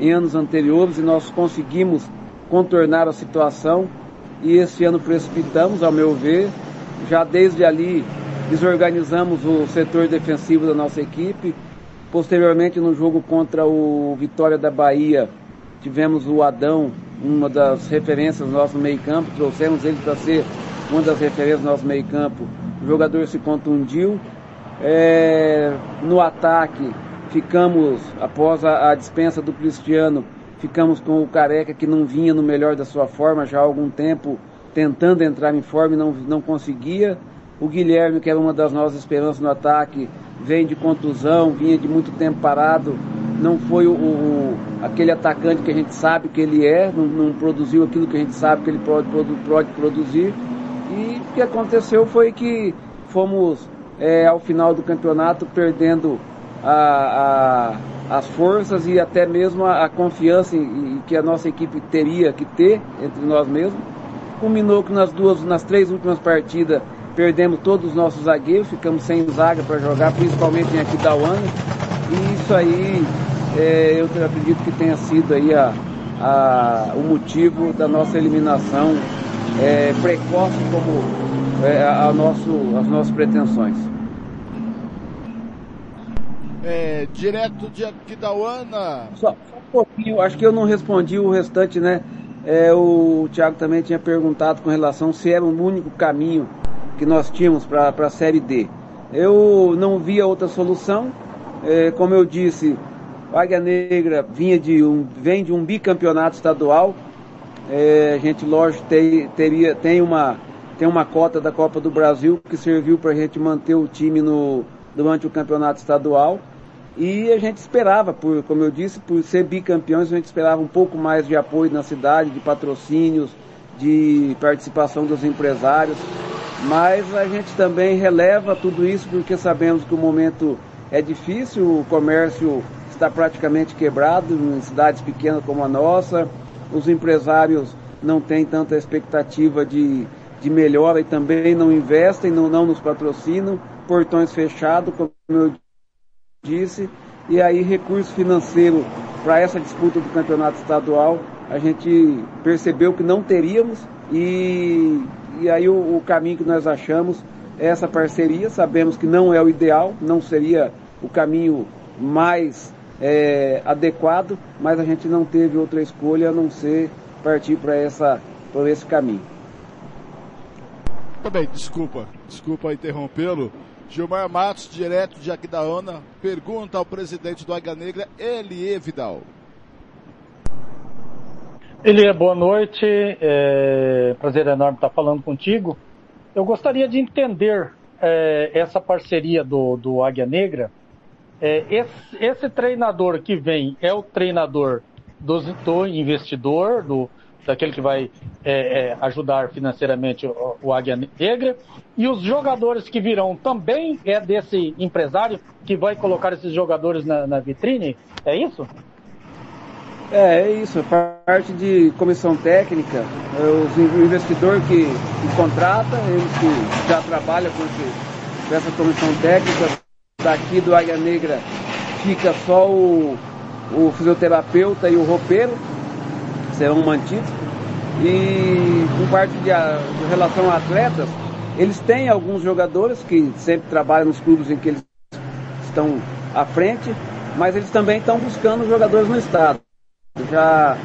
em anos anteriores e nós conseguimos contornar a situação e esse ano precipitamos, ao meu ver, já desde ali desorganizamos o setor defensivo da nossa equipe. Posteriormente, no jogo contra o Vitória da Bahia, tivemos o Adão, uma das referências do nosso meio-campo, trouxemos ele para ser uma das referências do nosso meio-campo. O jogador se contundiu. É, no ataque, ficamos, após a, a dispensa do Cristiano, ficamos com o Careca, que não vinha no melhor da sua forma já há algum tempo, tentando entrar em forma e não, não conseguia. O Guilherme, que era uma das nossas esperanças no ataque, vem de contusão, vinha de muito tempo parado, não foi o, o aquele atacante que a gente sabe que ele é, não, não, produziu aquilo que a gente sabe que ele pode, pode produzir. E o que aconteceu foi que fomos, é, ao final do campeonato, perdendo a, a, as forças e até mesmo a, a confiança em, em, que a nossa equipe teria que ter entre nós mesmos. Culminou que nas duas, nas três últimas partidas perdemos todos os nossos zagueiros, ficamos sem zaga para jogar, principalmente em Aquidauana. E isso aí é, eu acredito que tenha sido aí a, a, o motivo da nossa eliminação é, precoce como é, a, nosso, as nossas pretensões. É, direto de Aquidauana. Só, só um pouquinho, acho que eu não respondi o restante, né? É, o Thiago também tinha perguntado com relação se era o único caminho que nós tínhamos para a Série D. Eu não via outra solução. É, como eu disse, o Águia Negra vinha de um, vem de um bicampeonato estadual. É, a gente, lógico, teria, tem, uma, tem uma cota da Copa do Brasil que serviu para a gente manter o time no, durante o campeonato estadual. E a gente esperava, por, como eu disse, por ser bicampeões, a gente esperava um pouco mais de apoio na cidade, de patrocínios, de participação dos empresários. Mas a gente também releva tudo isso porque sabemos que o momento é difícil, o comércio está praticamente quebrado em cidades pequenas como a nossa, os empresários não têm tanta expectativa de, de melhora e também não investem, não, não nos patrocinam, portões fechados, como eu disse, e aí recurso financeiro para essa disputa do campeonato estadual a gente percebeu que não teríamos e, e aí o, o caminho que nós achamos é essa parceria. Sabemos que não é o ideal, não seria o caminho mais é, adequado, mas a gente não teve outra escolha a não ser partir para esse caminho. Também, desculpa, desculpa interrompê-lo. Gilmar Matos, direto de Aquidauana, pergunta ao presidente do Águia Negra, Elie Vidal. Elie, boa noite. É... Prazer enorme estar falando contigo. Eu gostaria de entender é, essa parceria do, do Águia Negra. É, esse, esse, treinador que vem é o treinador do, do investidor, do, daquele que vai é, é, ajudar financeiramente o, o, Águia Negra. E os jogadores que virão também é desse empresário que vai colocar esses jogadores na, na vitrine? É isso? É, é isso, parte de comissão técnica, é o investidor que, que contrata, eles que já trabalham com, esse, com essa comissão técnica, daqui do Águia Negra fica só o, o fisioterapeuta e o roupeiro serão mantidos. E com parte de, de relação a atletas, eles têm alguns jogadores que sempre trabalham nos clubes em que eles estão à frente, mas eles também estão buscando jogadores no estado. Já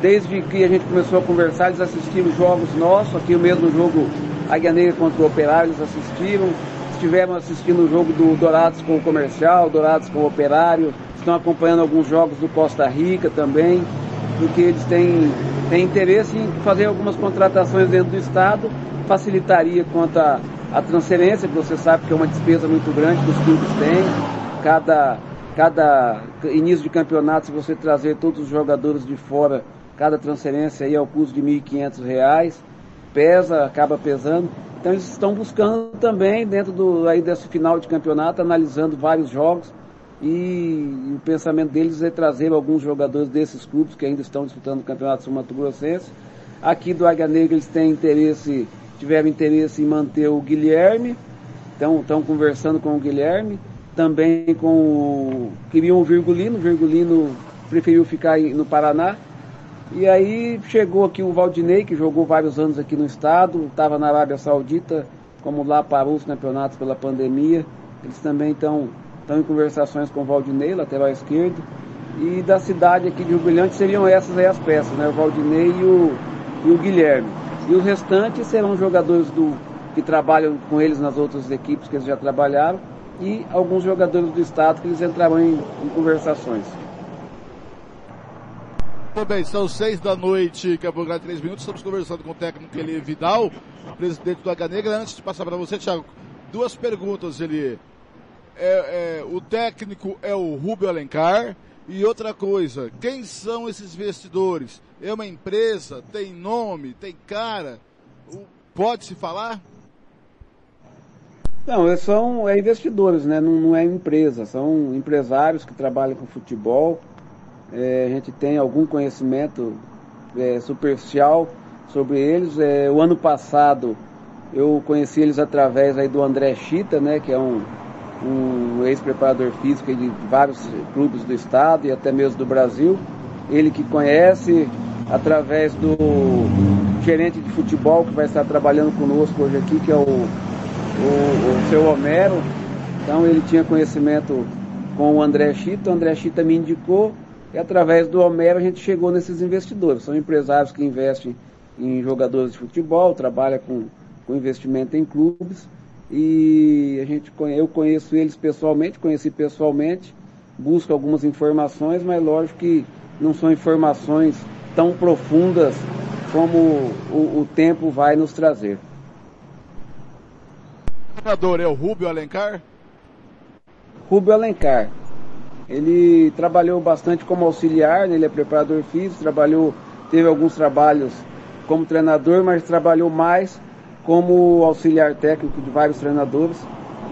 desde que a gente começou a conversar, eles assistiram jogos nossos, aqui o mesmo jogo Águia Negra contra o Operário, eles assistiram. Estiveram assistindo o jogo do Dourados com o Comercial, Dourados com o Operário, estão acompanhando alguns jogos do Costa Rica também, porque eles têm, têm interesse em fazer algumas contratações dentro do Estado facilitaria quanto à, à transferência, que você sabe que é uma despesa muito grande que os clubes têm. Cada, cada início de campeonato, se você trazer todos os jogadores de fora, cada transferência aí é o custo de R$ 1.500, pesa, acaba pesando. Então eles estão buscando também, dentro do, aí desse final de campeonato, analisando vários jogos, e, o pensamento deles é trazer alguns jogadores desses clubes que ainda estão disputando o campeonato sul-mato-grossense. Aqui do Águia Negra eles têm interesse tiveram interesse em manter o Guilherme, então estão conversando com o Guilherme, também com o, queriam o Virgulino, o Virgulino preferiu ficar no Paraná. E aí chegou aqui o Valdinei, que jogou vários anos aqui no estado, estava na Arábia Saudita, como lá parou os campeonatos pela pandemia. Eles também estão estão em conversações com o Valdinei, lateral esquerdo. E da cidade aqui de Brilhante seriam essas aí as peças, né? O Valdinei e o, e o Guilherme. E os restantes serão jogadores do, que trabalham com eles nas outras equipes que eles já trabalharam e alguns jogadores do estado que eles entrarão em, em conversações. Muito bem, são seis da noite, é o três minutos. Estamos conversando com o técnico Eli Vidal, presidente do H Negra. Antes de passar para você, Thiago, duas perguntas, Eli. É, é, o técnico é o Rubio Alencar. E outra coisa, quem são esses investidores? É uma empresa? Tem nome? Tem cara? Pode se falar? Não, eles são é investidores, né? Não, não, é empresa, são empresários que trabalham com futebol. É, a gente tem algum conhecimento é, superficial sobre eles. É, o ano passado eu conheci eles através aí do André Chita, né? Que é um, um ex-preparador físico de vários clubes do estado e até mesmo do Brasil. Ele que conhece através do gerente de futebol que vai estar trabalhando conosco hoje aqui, que é o, o, o seu Homero. Então ele tinha conhecimento com o André Chita, o André Chita me indicou e através do Homero a gente chegou nesses investidores. São empresários que investem em jogadores de futebol, trabalham com, com investimento em clubes e a gente, eu conheço eles pessoalmente, conheci pessoalmente, busco algumas informações, mas lógico que não são informações tão profundas como o, o tempo vai nos trazer. O treinador é o Rubio Alencar? Rubio Alencar. Ele trabalhou bastante como auxiliar, né? ele é preparador físico, trabalhou, teve alguns trabalhos como treinador, mas trabalhou mais como auxiliar técnico de vários treinadores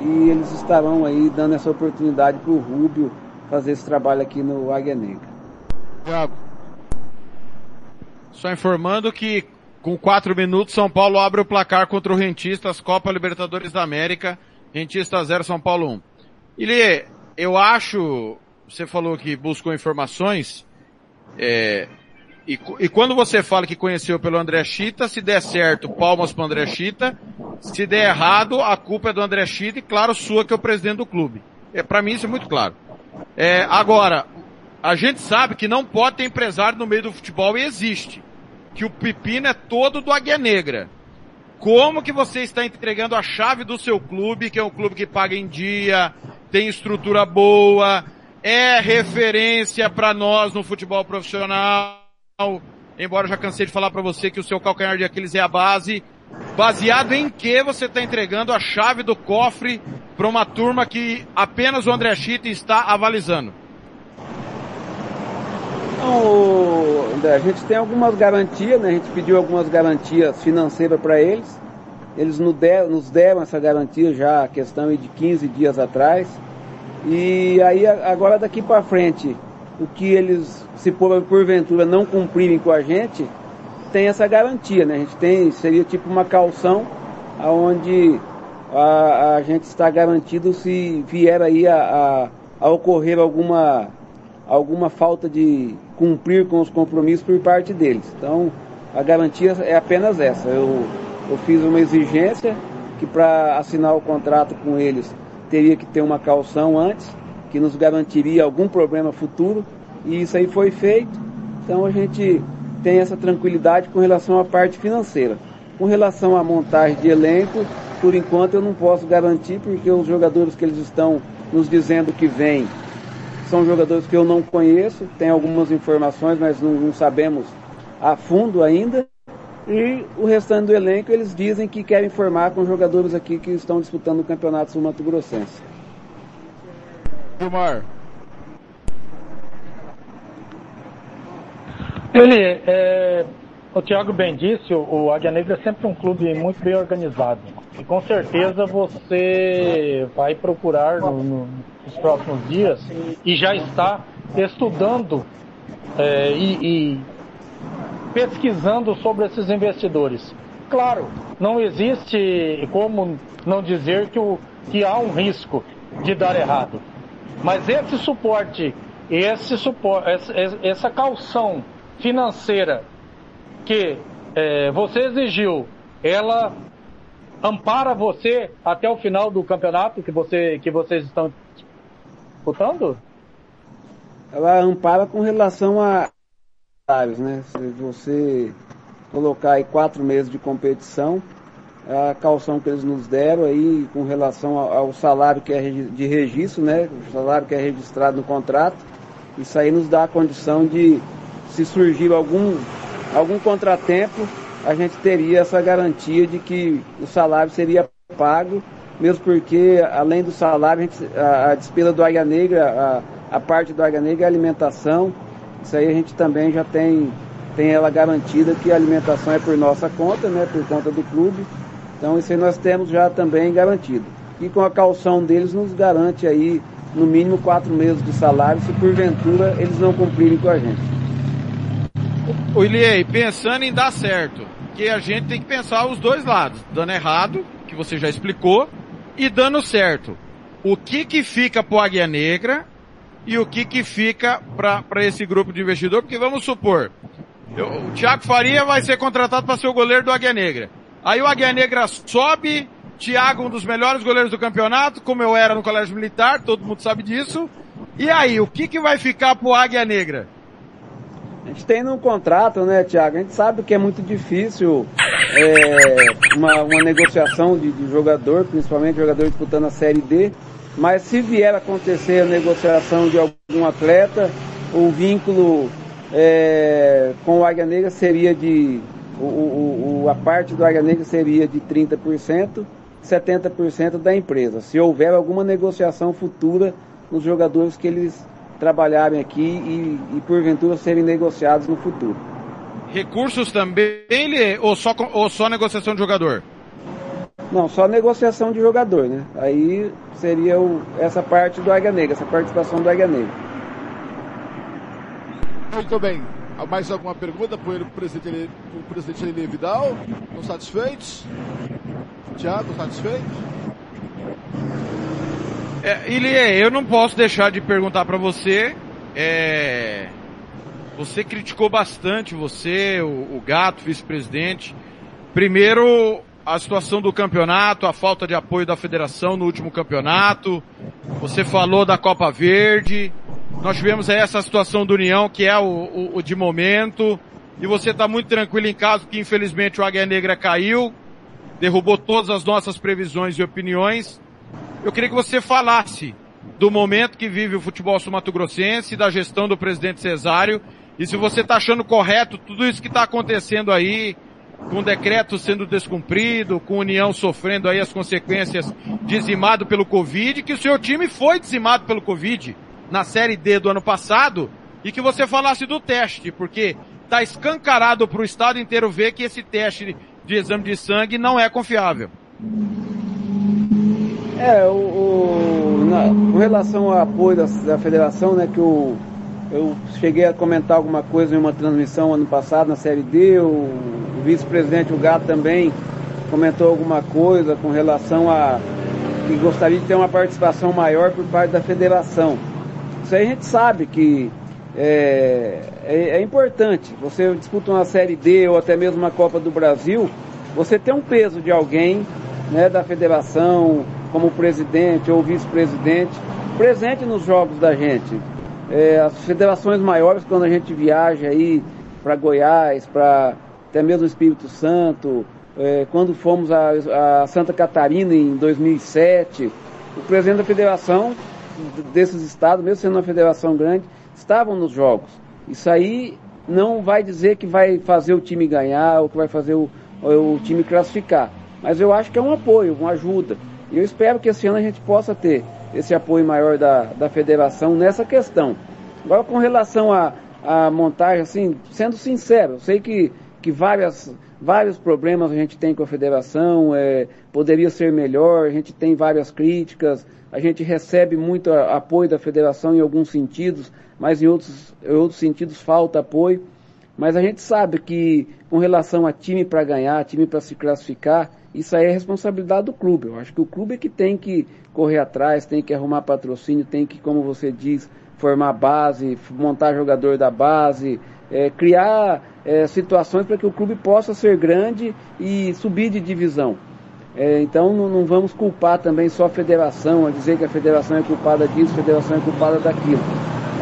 e eles estarão aí dando essa oportunidade para o Rubio fazer esse trabalho aqui no Águia Negra. Thiago. Só informando que com quatro minutos São Paulo abre o placar contra o Rentistas, Copa Libertadores da América, Rentistas 0, São Paulo 1. Ele, eu acho, você falou que buscou informações, é, e, e, quando você fala que conheceu pelo André Chita, se der certo, palmas para André Chita. Se der errado, a culpa é do André Chita e, claro, sua que é o presidente do clube. É, para mim isso é muito claro. É, agora, a gente sabe que não pode ter empresário no meio do futebol e existe. Que o pepino é todo do Águia Negra. Como que você está entregando a chave do seu clube, que é um clube que paga em dia, tem estrutura boa, é referência para nós no futebol profissional, embora já cansei de falar para você que o seu calcanhar de Aquiles é a base, baseado em que você está entregando a chave do cofre para uma turma que apenas o André Chita está avalizando? Então, André, a gente tem algumas garantias, né? A gente pediu algumas garantias financeiras para eles. Eles nos deram, nos deram essa garantia já, a questão de 15 dias atrás. E aí agora daqui para frente, o que eles, se por, porventura não cumprirem com a gente, tem essa garantia, né? A gente tem, seria tipo uma calção, onde a, a gente está garantido se vier aí a, a, a ocorrer alguma, alguma falta de cumprir com os compromissos por parte deles. Então, a garantia é apenas essa. Eu, eu fiz uma exigência que para assinar o contrato com eles teria que ter uma calção antes, que nos garantiria algum problema futuro, e isso aí foi feito. Então a gente tem essa tranquilidade com relação à parte financeira. Com relação à montagem de elenco, por enquanto eu não posso garantir, porque os jogadores que eles estão nos dizendo que vêm são jogadores que eu não conheço, tem algumas informações, mas não, não sabemos a fundo ainda. E o restante do elenco eles dizem que querem formar com jogadores aqui que estão disputando o Campeonato Sul-Mato Grossense. Gilmar. Ele, é, o Thiago bem disse, o Águia Negra é sempre um clube muito bem organizado. E com certeza você vai procurar no, no, nos próximos dias e já está estudando é, e, e pesquisando sobre esses investidores. Claro, não existe como não dizer que, o, que há um risco de dar errado. Mas esse suporte, esse suporte, essa, calção financeira que é, você exigiu, ela ampara você até o final do campeonato que, você, que vocês estão disputando? Ela ampara com relação a salários, né? Se você colocar aí quatro meses de competição, a calção que eles nos deram aí com relação ao salário que é de registro, né? O salário que é registrado no contrato, isso aí nos dá a condição de se surgir algum, algum contratempo, a gente teria essa garantia de que o salário seria pago, mesmo porque, além do salário, a, gente, a, a despesa do Águia Negra, a, a parte do Águia Negra é alimentação. Isso aí a gente também já tem, tem ela garantida que a alimentação é por nossa conta, né, por conta do clube. Então isso aí nós temos já também garantido. E com a calção deles nos garante aí no mínimo quatro meses de salário, se porventura eles não cumprirem com a gente. O Iliei, pensando em dar certo, que a gente tem que pensar os dois lados, dando errado, que você já explicou, e dando certo. O que que fica pro Águia Negra e o que que fica para esse grupo de investidor? Porque vamos supor, eu, o Thiago Faria vai ser contratado para ser o goleiro do Águia Negra. Aí o Águia Negra sobe, Thiago um dos melhores goleiros do campeonato, como eu era no Colégio Militar, todo mundo sabe disso. E aí, o que que vai ficar pro Águia Negra? A gente tem no contrato, né, Tiago? A gente sabe que é muito difícil é, uma, uma negociação de, de, jogador, principalmente jogador disputando a Série D. Mas se vier acontecer a negociação de algum atleta, o vínculo é, com o Águia Negra seria de. O, o, o, a parte do Águia Negra seria de 30%, 70% da empresa. Se houver alguma negociação futura nos jogadores que eles trabalharem aqui e, e porventura serem negociados no futuro. Recursos também ou só, ou só negociação de jogador? Não, só negociação de jogador, né? Aí seria o, essa parte do Águia Negra, essa participação do Águia Negra. Muito bem. Mais alguma pergunta para o presidente, o presidente Elie Vidal? Estão satisfeitos? Tiago, satisfeito? É, Ilie, eu não posso deixar de perguntar para você. É, você criticou bastante, você, o, o Gato, vice-presidente. Primeiro, a situação do campeonato, a falta de apoio da federação no último campeonato. Você falou da Copa Verde. Nós tivemos aí essa situação do União, que é o, o, o de momento. E você está muito tranquilo em casa, que infelizmente o Águia Negra caiu, derrubou todas as nossas previsões e opiniões. Eu queria que você falasse do momento que vive o futebol sul-mato-grossense, da gestão do presidente Cesário, e se você está achando correto tudo isso que está acontecendo aí, com o decreto sendo descumprido, com União sofrendo aí as consequências dizimado pelo Covid, que o seu time foi dizimado pelo Covid na Série D do ano passado, e que você falasse do teste, porque está escancarado para o estado inteiro ver que esse teste de exame de sangue não é confiável. É, o, o na, com relação ao apoio da, da federação, né, que eu, eu cheguei a comentar alguma coisa em uma transmissão ano passado na Série D, o, vice-presidente, Gato também comentou alguma coisa com relação a que gostaria de ter uma participação maior por parte da federação. isso aí a gente sabe que é, é, é, importante. Você disputa uma Série D ou até mesmo uma Copa do Brasil, você tem um peso de alguém né, da federação, como presidente ou vice-presidente, presente nos jogos da gente. É, as federações maiores, quando a gente viaja aí para Goiás, para até mesmo Espírito Santo, é, quando fomos a, a Santa Catarina em 2007, o presidente da federação desses estados, mesmo sendo uma federação grande, estavam nos jogos. Isso aí não vai dizer que vai fazer o time ganhar ou que vai fazer o, o time classificar. Mas eu acho que é um apoio, uma ajuda. E eu espero que esse ano a gente possa ter esse apoio maior da, da federação nessa questão. Agora, com relação à, à montagem, assim, sendo sincero, eu sei que, que várias, vários problemas a gente tem com a federação, é, poderia ser melhor, a gente tem várias críticas, a gente recebe muito apoio da federação em alguns sentidos, mas em outros, em outros sentidos falta apoio. Mas a gente sabe que com relação a time para ganhar, time para se classificar, isso aí é responsabilidade do clube. Eu acho que o clube é que tem que correr atrás, tem que arrumar patrocínio, tem que, como você diz, formar base, montar jogador da base, é, criar é, situações para que o clube possa ser grande e subir de divisão. É, então não, não, vamos culpar também só a federação, a dizer que a federação é culpada disso, a federação é culpada daquilo.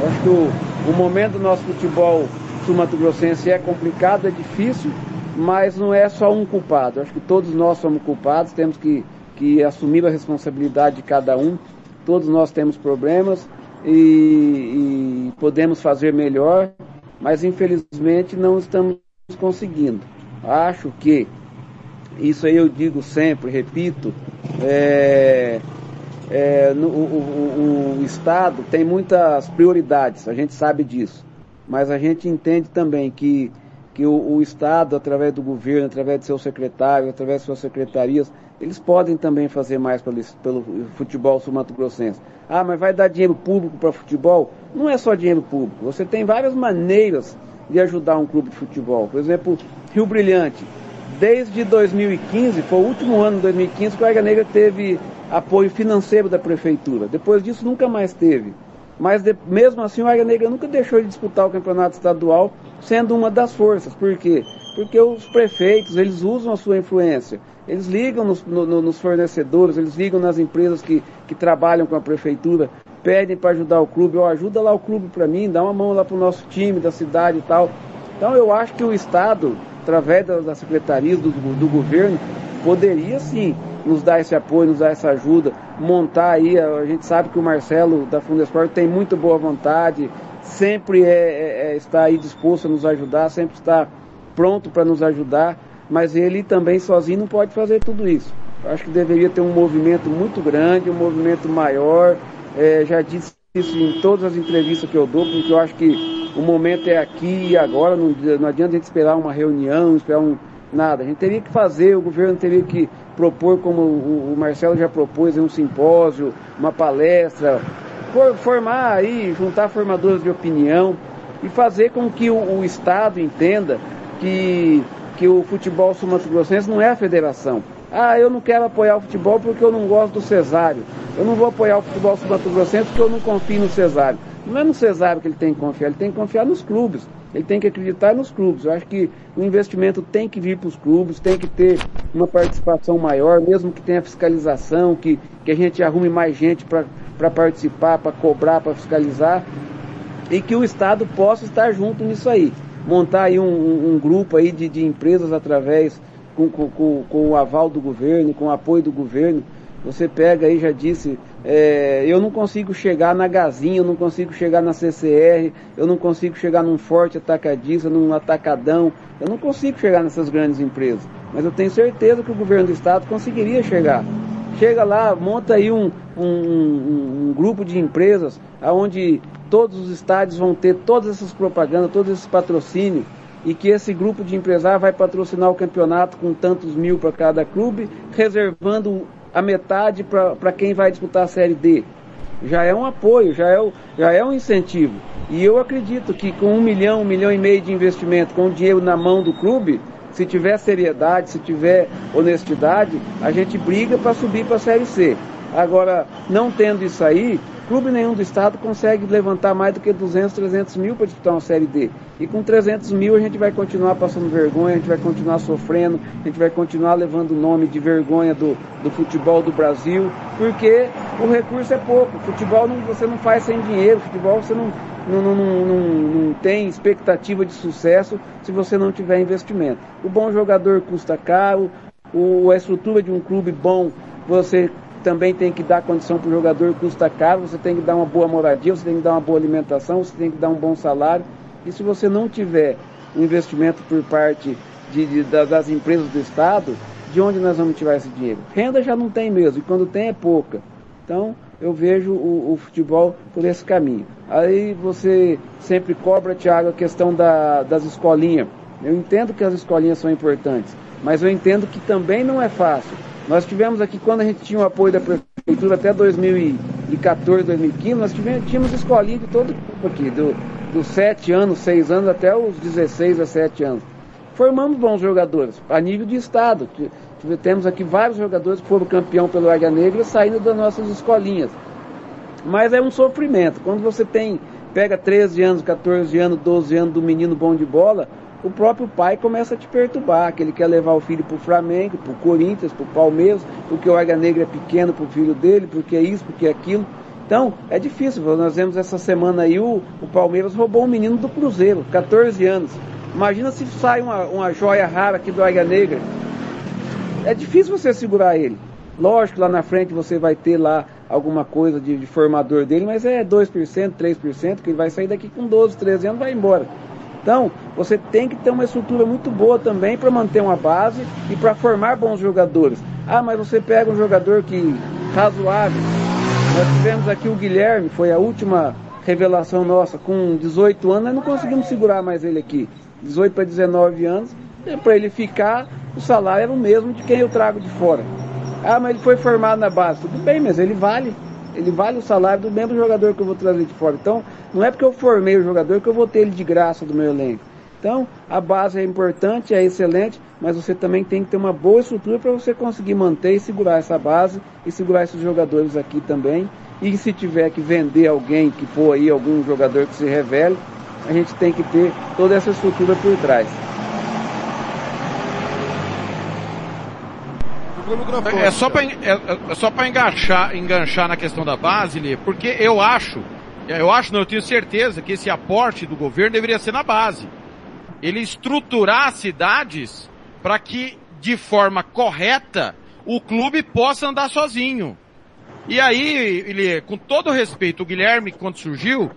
Eu acho que o, o momento do nosso futebol sul-mato-grossense é complicado, é difícil, mas não é só um culpado. Eu acho que todos nós somos culpados, temos que, que assumir a responsabilidade de cada um. Todos nós temos problemas e, e podemos fazer melhor, mas infelizmente não estamos conseguindo. Acho que, isso aí eu digo sempre, repito, é, é, no, o, o, o Estado tem muitas prioridades, a gente sabe disso. Mas a gente entende também que, que o, o Estado, através do governo, através de seus secretários, através de suas secretarias, eles podem também fazer mais pelo, pelo futebol sul-mato-grossense. Ah, mas vai dar dinheiro público para futebol? Não é só dinheiro público. Você tem várias maneiras de ajudar um clube de futebol. Por exemplo, Rio Brilhante. Desde 2015, foi o último ano de 2015 que o Águia Negra teve apoio financeiro da prefeitura. Depois disso nunca mais teve. Mas de, mesmo assim o Águia Negra nunca deixou de disputar o campeonato estadual, sendo uma das forças. Por quê? Porque os prefeitos, eles usam a sua influência. Eles ligam nos, no, nos fornecedores, eles ligam nas empresas que, que trabalham com a prefeitura, pedem para ajudar o clube, ou ajuda lá o clube para mim, dá uma mão lá para o nosso time da cidade e tal. Então eu acho que o Estado, através da, da secretaria, do, do governo, poderia sim nos dar esse apoio, nos dar essa ajuda, montar aí, a gente sabe que o Marcelo da Fundesport tem muito boa vontade, sempre é, é, é, está aí disposto a nos ajudar, sempre está pronto para nos ajudar, mas ele também sozinho não pode fazer tudo isso. Acho que deveria ter um movimento muito grande, um movimento maior, é, já disse isso em todas as entrevistas que eu dou, porque eu acho que o momento é aqui e agora, não, não adianta a gente esperar uma reunião, esperar um, nada. A gente teria que fazer, o governo teria que propor, como o, Marcelo já propôs, um simpósio, uma palestra, formar aí, juntar formadores de opinião e fazer com que o, o Estado entenda que, que o futebol sul-mato-grossense não é a federação. Ah, eu não quero apoiar o futebol porque eu não gosto do Cesário. Eu não vou apoiar o futebol sul-mato-grossense porque eu não confio no Cesário. Não é no Cesário que ele tem que confiar, ele tem que confiar nos clubes. Ele tem que acreditar nos clubes. Eu acho que o investimento tem que vir para os clubes, tem que ter uma participação maior, mesmo que tenha fiscalização, que, que a gente arrume mais gente para participar, para cobrar, para fiscalizar, e que o Estado possa estar junto nisso aí. Montar aí um, um, um grupo aí de, de empresas através, com, com, com o aval do governo, com o apoio do governo, você pega aí, já disse, é, eu não consigo chegar na Gazinha, eu não consigo chegar na CCR, eu não consigo chegar num forte atacadista, num atacadão, eu não consigo chegar nessas grandes empresas. Mas eu tenho certeza que o governo do estado conseguiria chegar. Chega lá, monta aí um, um, um, grupo de empresas onde todos os estádios vão ter todas essas propagandas, todos esses patrocínios, e que esse grupo de empresários vai patrocinar o campeonato com tantos mil para cada clube, reservando a metade para quem vai disputar a Série D. Já é um apoio, já é, o, já é um incentivo. E eu acredito que com um milhão, um milhão e meio de investimento, com o dinheiro na mão do clube, se tiver seriedade, se tiver honestidade, a gente briga para subir para a Série C. Agora, não tendo isso aí, clube nenhum do estado consegue levantar mais do que 200, 300 mil para disputar uma Série D. E com 300 mil a gente vai continuar passando vergonha, a gente vai continuar sofrendo, a gente vai continuar levando o nome de vergonha do, do futebol do Brasil, porque o recurso é pouco. Futebol não, você não faz sem dinheiro, futebol você não, não, não, não, não, tem expectativa de sucesso se você não tiver investimento. O bom jogador custa caro, o, a estrutura de um clube bom você também tem que dar condição para o jogador, custa caro, você tem que dar uma boa moradia, você tem que dar uma boa alimentação, você tem que dar um bom salário. E se você não tiver um investimento por parte de, de, das empresas do Estado, de onde nós vamos tirar esse dinheiro? Renda já não tem mesmo, e quando tem é pouca. Então, eu vejo o, o futebol por esse caminho. Aí você sempre cobra, Tiago, a questão da, das escolinhas. Eu entendo que as escolinhas são importantes, mas eu entendo que também não é fácil. Nós tivemos aqui, quando a gente tinha o apoio da prefeitura até 2014, 2015, nós tivemos, tínhamos de todo aqui, do, dos 7 anos, 6 anos até os 16 a 7 anos. Formamos bons jogadores, a nível de estado. Temos aqui vários jogadores que foram campeão pelo Águia Negra saindo das nossas escolinhas. Mas é um sofrimento. Quando você tem, pega 13 anos, 14 anos, 12 anos do menino bom de bola, o próprio pai começa a te perturbar, que ele quer levar o filho para o Flamengo, para o Corinthians, para o Palmeiras, porque o Águia Negra é pequeno para o filho dele, porque é isso, porque é aquilo. Então, é difícil. Nós vemos essa semana aí o, o Palmeiras roubou um menino do Cruzeiro, 14 anos. Imagina se sai uma, uma joia rara aqui do Águia Negra. É difícil você segurar ele. Lógico, lá na frente você vai ter lá alguma coisa de, de formador dele, mas é 2%, 3%, que ele vai sair daqui com 12, 13 anos vai embora. Então, você tem que ter uma estrutura muito boa também para manter uma base e para formar bons jogadores. Ah, mas você pega um jogador que razoável. Nós tivemos aqui o Guilherme, foi a última revelação nossa, com 18 anos, nós não conseguimos segurar mais ele aqui. 18 para 19 anos, para ele ficar, o salário era o mesmo de quem eu trago de fora. Ah, mas ele foi formado na base. Tudo bem, mas ele vale. Ele vale o salário do mesmo jogador que eu vou trazer de fora. Então, não é porque eu formei o jogador que eu vou ter ele de graça do meu elenco. Então, a base é importante, é excelente, mas você também tem que ter uma boa estrutura para você conseguir manter e segurar essa base e segurar esses jogadores aqui também. E se tiver que vender alguém que for aí, algum jogador que se revele, a gente tem que ter toda essa estrutura por trás. É só para é, é enganchar, enganchar na questão da base, Lê, porque eu acho, eu acho, não, eu tenho certeza que esse aporte do governo deveria ser na base. Ele estruturar as cidades para que de forma correta o clube possa andar sozinho. E aí, ele, com todo respeito, o Guilherme, quando surgiu,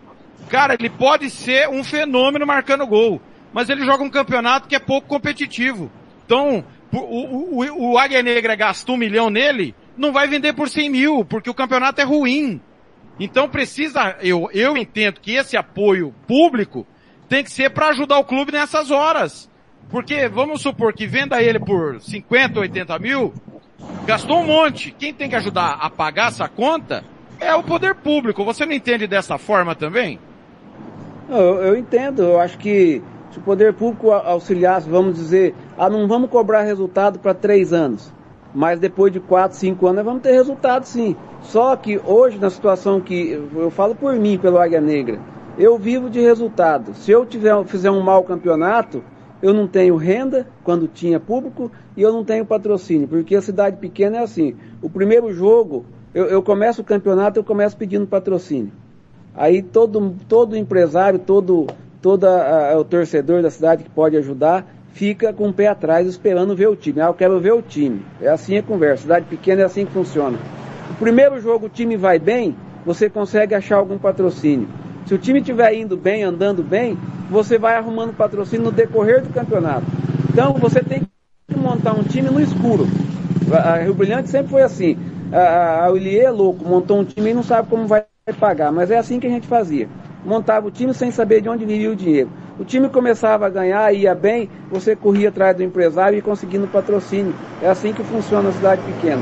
cara, ele pode ser um fenômeno marcando gol, mas ele joga um campeonato que é pouco competitivo. Então, o, o, o Águia Negra gastou um milhão nele, não vai vender por 100 mil, porque o campeonato é ruim. Então precisa, eu, eu entendo que esse apoio público tem que ser para ajudar o clube nessas horas. Porque vamos supor que venda ele por 50, 80 mil, gastou um monte. Quem tem que ajudar a pagar essa conta é o poder público. Você não entende dessa forma também? Eu, eu entendo. Eu acho que se o poder público auxiliasse, vamos dizer, ah, não vamos cobrar resultado para três anos, mas depois de quatro, cinco anos vamos ter resultado sim. Só que hoje, na situação que eu falo por mim, pelo Águia Negra, eu vivo de resultado. Se eu tiver, fizer um mau campeonato, eu não tenho renda quando tinha público e eu não tenho patrocínio, porque a cidade pequena é assim. O primeiro jogo, eu, eu começo o campeonato, eu começo pedindo patrocínio. Aí todo, todo empresário, todo todo o torcedor da cidade que pode ajudar fica com o pé atrás esperando ver o time. Ah, eu quero ver o time. É assim a conversa. Cidade pequena é assim que funciona. O primeiro jogo o time vai bem, você consegue achar algum patrocínio. Se o time estiver indo bem, andando bem, você vai arrumando patrocínio no decorrer do campeonato. Então você tem que montar um time no escuro. A Rio Brilhante sempre foi assim. A, a é louco, montou um time e não sabe como vai pagar, mas é assim que a gente fazia montava o time sem saber de onde viria o dinheiro. O time começava a ganhar, ia bem, você corria atrás do empresário e conseguindo patrocínio. É assim que funciona a cidade pequena.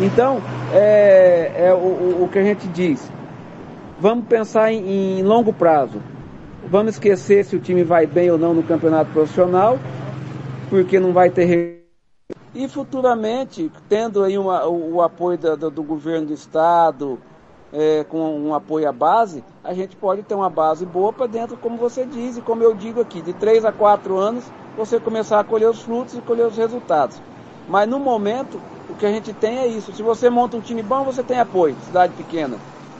Então, é, é o, o, que a gente diz. Vamos pensar em, em longo prazo. Vamos esquecer se o time vai bem ou não no campeonato profissional, porque não vai ter e futuramente, tendo aí uma, o, o, apoio do, do, do, governo do estado, é, com um apoio à base, a gente pode ter uma base boa para dentro, como você diz, e como eu digo aqui, de 3 a 4 anos, você começar a colher os frutos e colher os resultados. Mas no momento, o que a gente tem é isso. Se você monta um time bom, você tem apoio, cidade pequena.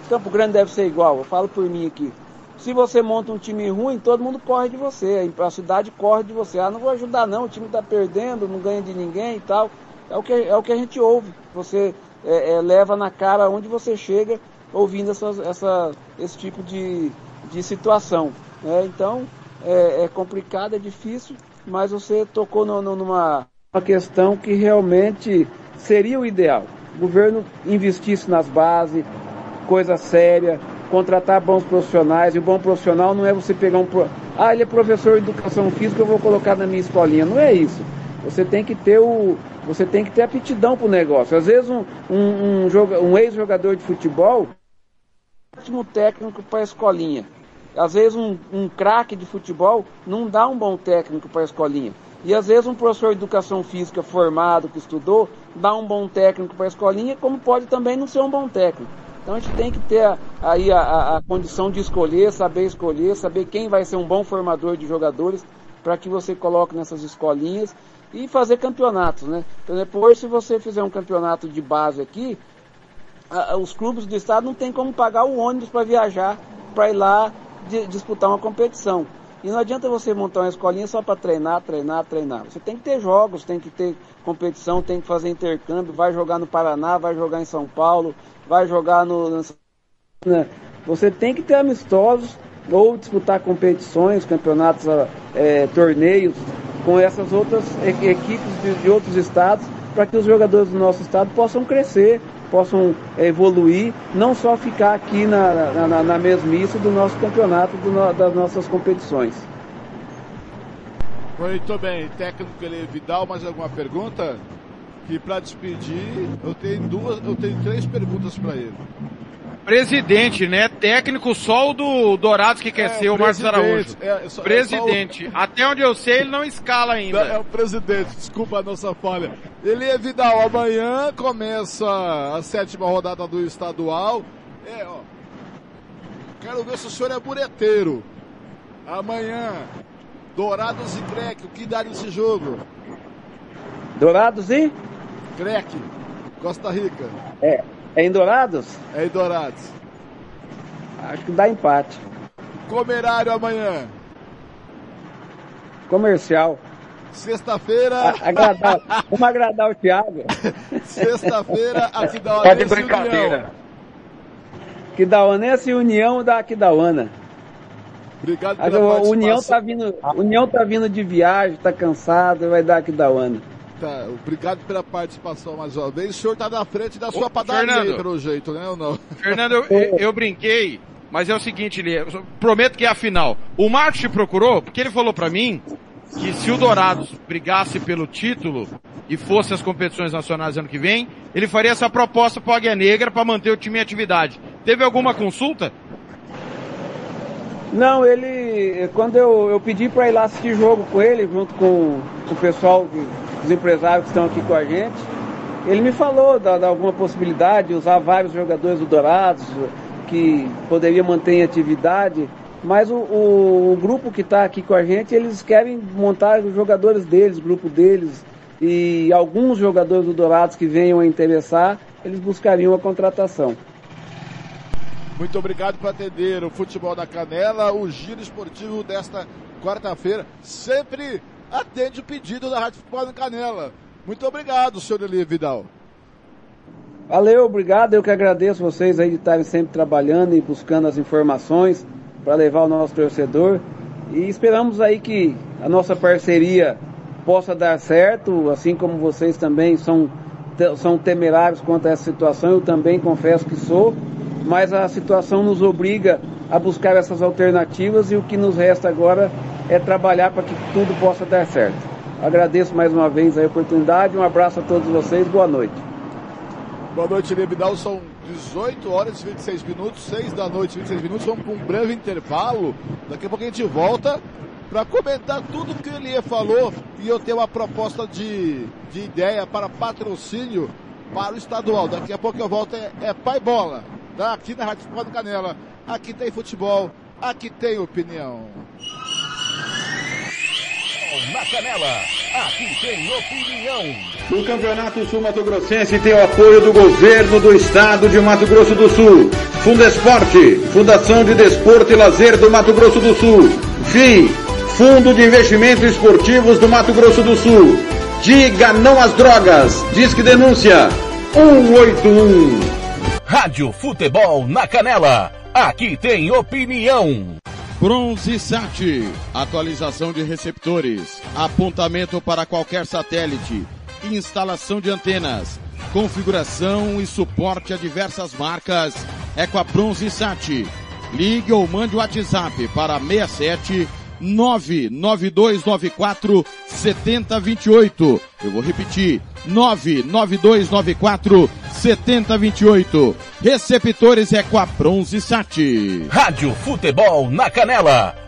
Campo Grande deve ser igual, eu falo por mim aqui. Se você monta um time ruim, todo mundo corre de você, a cidade corre de você. Ah, não vou ajudar não, o time está perdendo, não ganha de ninguém e tal. É o que, é o que a gente ouve. Você é, é, leva na cara onde você chega ouvindo essa, esse tipo de, de situação. Né? Então, é, é, complicado, é difícil, mas você tocou no, no, numa uma questão que realmente seria o ideal. O governo investisse nas bases, coisa séria, contratar bons profissionais, e o bom profissional não é você pegar um... Pro... Ah, ele é professor de educação física, eu vou colocar na minha escolinha. Não é isso. Você tem que ter o... Você tem que ter aptidão para o negócio. Às vezes um, um, um, um ex-jogador de futebol ótimo técnico para a escolinha. Às vezes um, um craque de futebol não dá um bom técnico para a escolinha. E às vezes um professor de educação física formado, que estudou, dá um bom técnico para a escolinha, como pode também não ser um bom técnico. Então a gente tem que ter aí a, a, a condição de escolher, saber escolher, saber quem vai ser um bom formador de jogadores para que você coloque nessas escolinhas e fazer campeonatos, né? Então depois se você fizer um campeonato de base aqui, a, os clubes do estado não tem como pagar o ônibus para viajar para ir lá de, disputar uma competição. E não adianta você montar uma escolinha só para treinar, treinar, treinar. Você tem que ter jogos, tem que ter competição, tem que fazer intercâmbio, vai jogar no Paraná, vai jogar em São Paulo, vai jogar no. Né? Você tem que ter amistosos ou disputar competições, campeonatos, é, torneios com essas outras equipes de, de outros estados para que os jogadores do nosso estado possam crescer, possam evoluir, não só ficar aqui na, na, na mesmice do nosso campeonato, do, das nossas competições. Muito bem, técnico Vidal, mais alguma pergunta? Que para despedir, eu tenho duas, eu tenho três perguntas para ele. Presidente, né? Técnico só o do Dourados que quer é, ser o Marcos Araújo. É, só, presidente. É o... Até onde eu sei, ele não escala ainda. É o presidente, desculpa a nossa falha. Ele é Vidal, amanhã começa a sétima rodada do estadual. É, ó. Quero ver se o senhor é bureteiro. Amanhã, Dourados e Crec, o que dá nesse jogo? Dourados e? Crec, Costa Rica. É, é em Dourados? É em Dourados. Acho que dá empate. Comerário amanhã. Comercial. Sexta-feira. Agradar, vamos agradar o Thiago. Sexta-feira, Aquidauanense tá de brincadeira. União. Aquidauanense e União da Aquidauana. Obrigado pela a União tá vindo, União tá vindo de viagem, tá cansado, vai dar Aquidauana. Tá, obrigado pela participação mais uma vez. O senhor está na frente da sua Ô, padaria Fernando, aí, pelo jeito, né? Ou não? Fernando, eu, eu brinquei, mas é o seguinte, Lê, prometo que é a final. O Marcos te procurou porque ele falou para mim que se o Dourados brigasse pelo título e fosse as competições nacionais ano que vem, ele faria essa proposta para o Águia Negra para manter o time em atividade. Teve alguma consulta? Não, ele. Quando eu, eu pedi para ir lá assistir jogo com ele, junto com, com o pessoal os empresários que estão aqui com a gente, ele me falou da, da alguma possibilidade de usar vários jogadores do Dourados, que poderia manter em atividade, mas o, o, o grupo que está aqui com a gente, eles querem montar os jogadores deles, o grupo deles, e alguns jogadores do Dourados que venham a interessar, eles buscariam a contratação. Muito obrigado por atender o Futebol da Canela, o giro esportivo desta quarta-feira, sempre atende o pedido da Rádio Futebol na Canela. Muito obrigado, senhor Eli Vidal. Valeu, obrigado. Eu que agradeço vocês aí de estarem sempre trabalhando e buscando as informações para levar o nosso torcedor. E esperamos aí que a nossa parceria possa dar certo, assim como vocês também são, são temerários quanto a essa situação. Eu também confesso que sou, mas a situação nos obriga a buscar essas alternativas e o que nos resta agora é trabalhar para que tudo possa dar certo. Agradeço mais uma vez a oportunidade, um abraço a todos vocês, boa noite. Boa noite, Lebidal. São 18 horas e 26 minutos, 6 da noite, 26 minutos. Vamos para um breve intervalo. Daqui a pouco a gente volta para comentar tudo que ele falou e eu tenho uma proposta de, de ideia para patrocínio para o estadual. Daqui a pouco eu volto. É, é Pai Bola. Tá? Aqui na Rádio Futebol do Canela. Aqui tem futebol, aqui tem opinião. Na Canela, aqui tem opinião. O Campeonato Sul Mato Grossense tem o apoio do governo do estado de Mato Grosso do Sul. Fundesporte, Fundação de Desporto e Lazer do Mato Grosso do Sul. FII, Fundo de Investimentos Esportivos do Mato Grosso do Sul. Diga não às drogas. Disque denúncia 181. Rádio Futebol na Canela, aqui tem opinião. Bronze Sat, atualização de receptores, apontamento para qualquer satélite, instalação de antenas, configuração e suporte a diversas marcas é com a Bronze Sat. Ligue ou mande o WhatsApp para 67 99294 7028. Eu vou repetir. 99294 7028. Receptores é com a Bronze Sat. Rádio Futebol na Canela,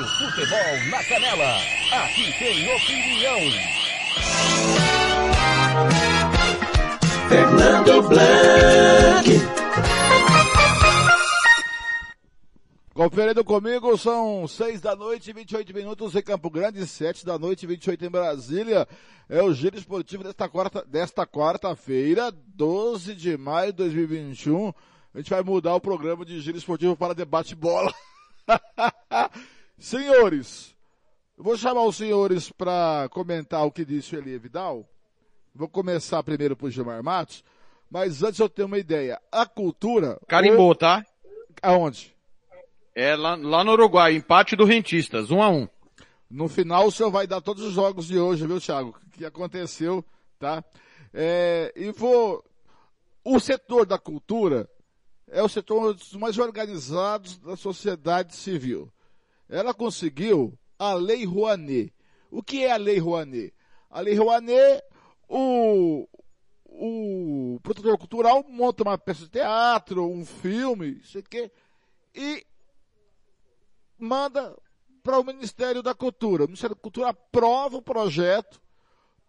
Rádio Futebol na Canela, aqui tem opinião. Fernando Blanc. Conferindo comigo, são 6 da noite, 28 minutos em Campo Grande, 7 da noite, 28 em Brasília. É o giro esportivo desta quarta, desta quarta-feira, 12 de maio de 2021. A gente vai mudar o programa de giro esportivo para debate bola. senhores, eu vou chamar os senhores para comentar o que disse o Elie Vidal. Vou começar primeiro por Gilmar Matos, mas antes eu tenho uma ideia. A cultura. Carimbou, ou- tá? Aonde? É lá, lá no Uruguai, empate do Rentistas, 1 um a 1 um. No final o senhor vai dar todos os jogos de hoje, viu, Thiago? Que aconteceu, tá? É, e vou. O setor da cultura é o setor dos mais organizados da sociedade civil. Ela conseguiu a Lei Rouanet. O que é a Lei Rouanet? A Lei Rouanet, o, o produtor cultural monta uma peça de teatro, um filme, isso aqui, e manda para o Ministério da Cultura. O Ministério da Cultura aprova o projeto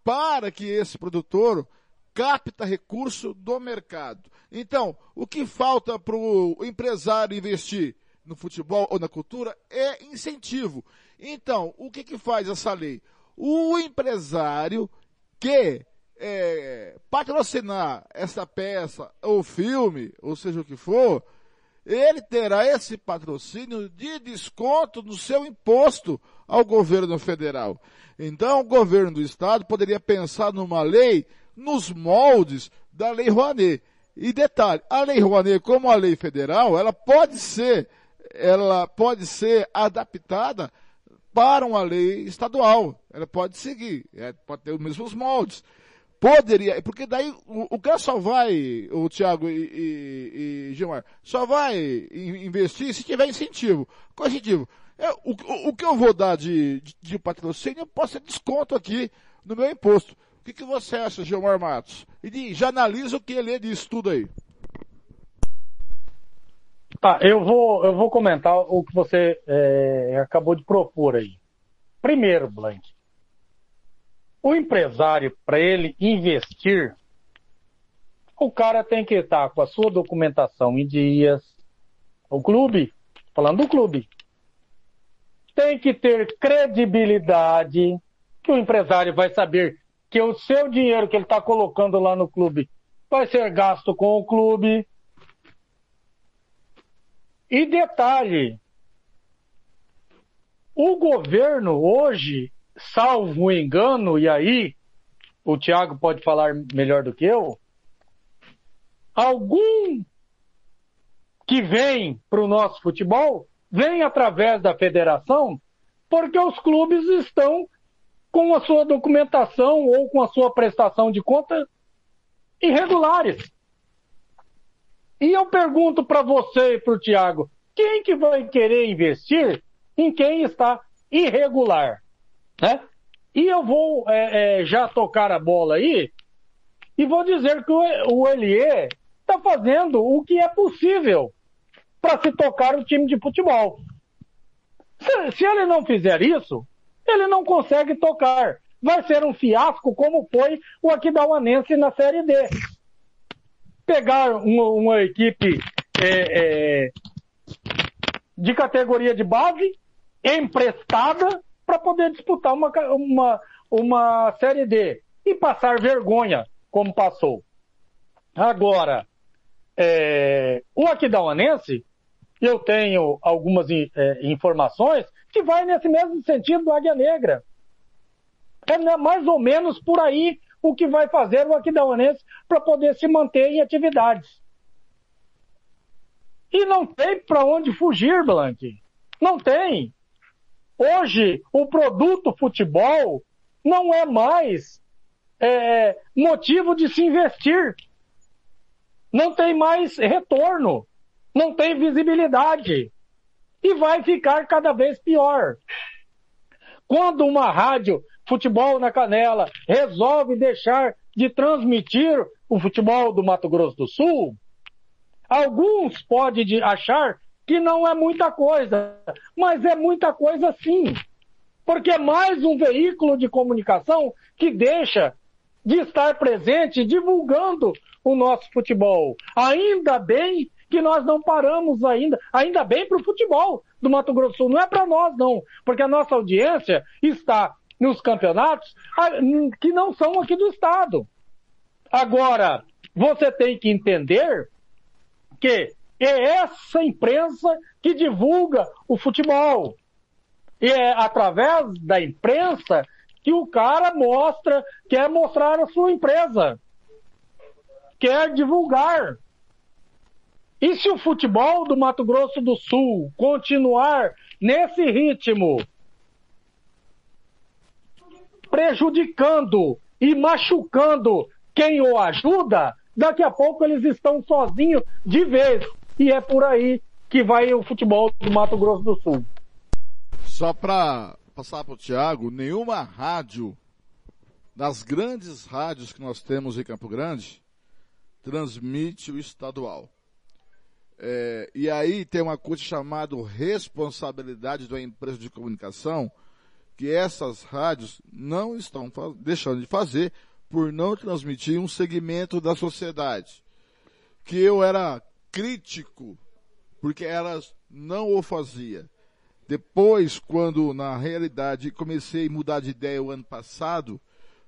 para que esse produtor capta recurso do mercado. Então, o que falta para o empresário investir no futebol ou na cultura é incentivo. Então, o que, que faz essa lei? O empresário que é, patrocinar essa peça ou filme, ou seja o que for, ele terá esse patrocínio de desconto no seu imposto ao governo federal. Então, o governo do estado poderia pensar numa lei nos moldes da Lei Rouanet. E detalhe, a Lei Rouanet, como a lei federal, ela pode ser, ela pode ser adaptada para uma lei estadual. Ela pode seguir, é, pode ter os mesmos moldes. Poderia, porque daí o, o cara só vai, o Thiago e, e, e Gilmar, só vai in- investir se tiver incentivo. Qual incentivo? É, o, o, que eu vou dar de, de, de patrocínio, eu posso ter desconto aqui no meu imposto. O que, que você acha, Gilmar Matos? E já analisa o que ele disso tudo aí. Tá, eu vou, eu vou comentar o que você é, acabou de propor aí. Primeiro, Blank, o empresário, para ele investir, o cara tem que estar com a sua documentação em dias. O clube, falando do clube, tem que ter credibilidade, que o empresário vai saber que o seu dinheiro que ele está colocando lá no clube vai ser gasto com o clube. E detalhe, o governo hoje, salvo engano, e aí o Tiago pode falar melhor do que eu, algum que vem para o nosso futebol vem através da federação, porque os clubes estão com a sua documentação ou com a sua prestação de conta irregulares. E eu pergunto para você e para o Tiago, quem que vai querer investir em quem está irregular? Né? E eu vou é, é, já tocar a bola aí e vou dizer que o, Elie está fazendo o que é possível para se tocar o time de futebol. Se, se ele não fizer isso, ele não consegue tocar. Vai ser um fiasco como foi o Aquidauanense na Série D. Pegar uma, uma equipe é, é, de categoria de base, emprestada, para poder disputar uma, uma, uma Série D e passar vergonha, como passou. Agora, é, o Aquidauanense, eu tenho algumas é, informações que vai nesse mesmo sentido do Águia Negra. É mais ou menos por aí o que vai fazer o Aquidauanense para poder se manter em atividades. E não tem para onde fugir, Blank. Não tem. Hoje, o produto futebol não é mais é, motivo de se investir. Não tem mais retorno. Não tem visibilidade. E vai ficar cada vez pior. Quando uma rádio Futebol na Canela resolve deixar de transmitir o futebol do Mato Grosso do Sul, Alguns podem achar que não é muita coisa, mas é muita coisa sim. Porque é mais um veículo de comunicação que deixa de estar presente divulgando o nosso futebol. Ainda bem que nós não paramos ainda, ainda bem para o futebol do Mato Grosso do Sul, não é para nós não, porque a nossa audiência está nos campeonatos que não são aqui do estado. Agora, você tem que entender que é essa imprensa que divulga o futebol. E é através da imprensa que o cara mostra, quer mostrar a sua empresa, quer divulgar. E se o futebol do Mato Grosso do Sul continuar nesse ritmo, prejudicando e machucando quem o ajuda, Daqui a pouco eles estão sozinhos de vez. E é por aí que vai o futebol do Mato Grosso do Sul. Só para passar para o Tiago, nenhuma rádio, das grandes rádios que nós temos em Campo Grande, transmite o estadual. É, e aí tem uma coisa chamada responsabilidade da empresa de comunicação, que essas rádios não estão deixando de fazer por não transmitir um segmento da sociedade. Que eu era crítico, porque elas não o fazia. Depois, quando na realidade comecei a mudar de ideia o ano passado,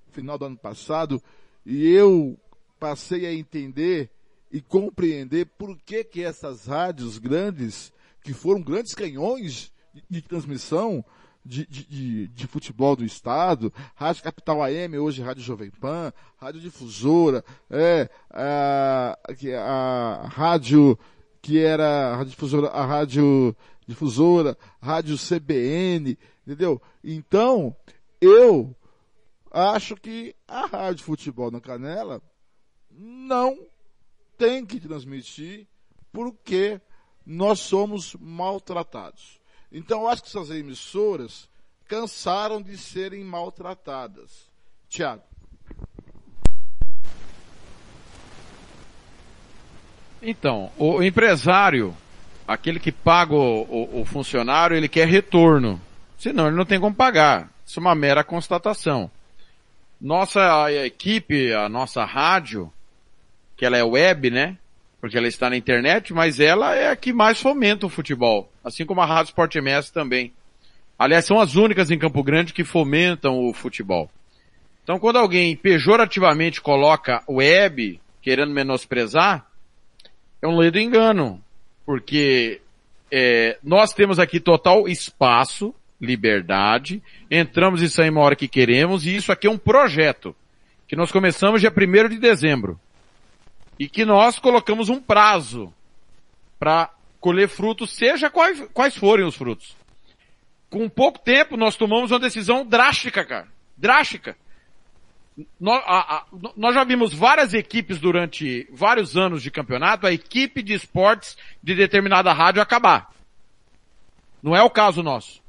final do ano passado, e eu passei a entender e compreender por que que essas rádios grandes, que foram grandes canhões de transmissão, de, de, de, futebol do Estado, Rádio Capital AM, hoje Rádio Jovem Pan, Rádio Difusora, é, a, a rádio que era a Rádio Difusora, a Rádio Difusora, Rádio CBN, entendeu? Então, eu acho que a Rádio Futebol na Canela não tem que transmitir porque nós somos maltratados. Então, eu acho que essas emissoras cansaram de serem maltratadas. Tiago. Então, o empresário, aquele que paga o, o, o, funcionário, ele quer retorno. Senão ele não tem como pagar. Isso é uma mera constatação. Nossa equipe, a nossa rádio, que ela é web, né? Porque ela está na internet, mas ela é a que mais fomenta o futebol, assim como a Rádio Sport MS também. Aliás, são as únicas em Campo Grande que fomentam o futebol. Então, quando alguém pejorativamente coloca web, querendo menosprezar, é um ledo engano, porque é, nós temos aqui total espaço, liberdade, entramos e saímos a hora que queremos, e isso aqui é um projeto, que nós começamos dia 1 de dezembro e que nós colocamos um prazo para colher frutos, seja quais, quais forem os frutos. Com pouco tempo, nós tomamos uma decisão drástica, cara. Drástica. Nós, a, a, nós já vimos várias equipes durante vários anos de campeonato, a equipe de esportes de determinada rádio acabar. Não é o caso nosso.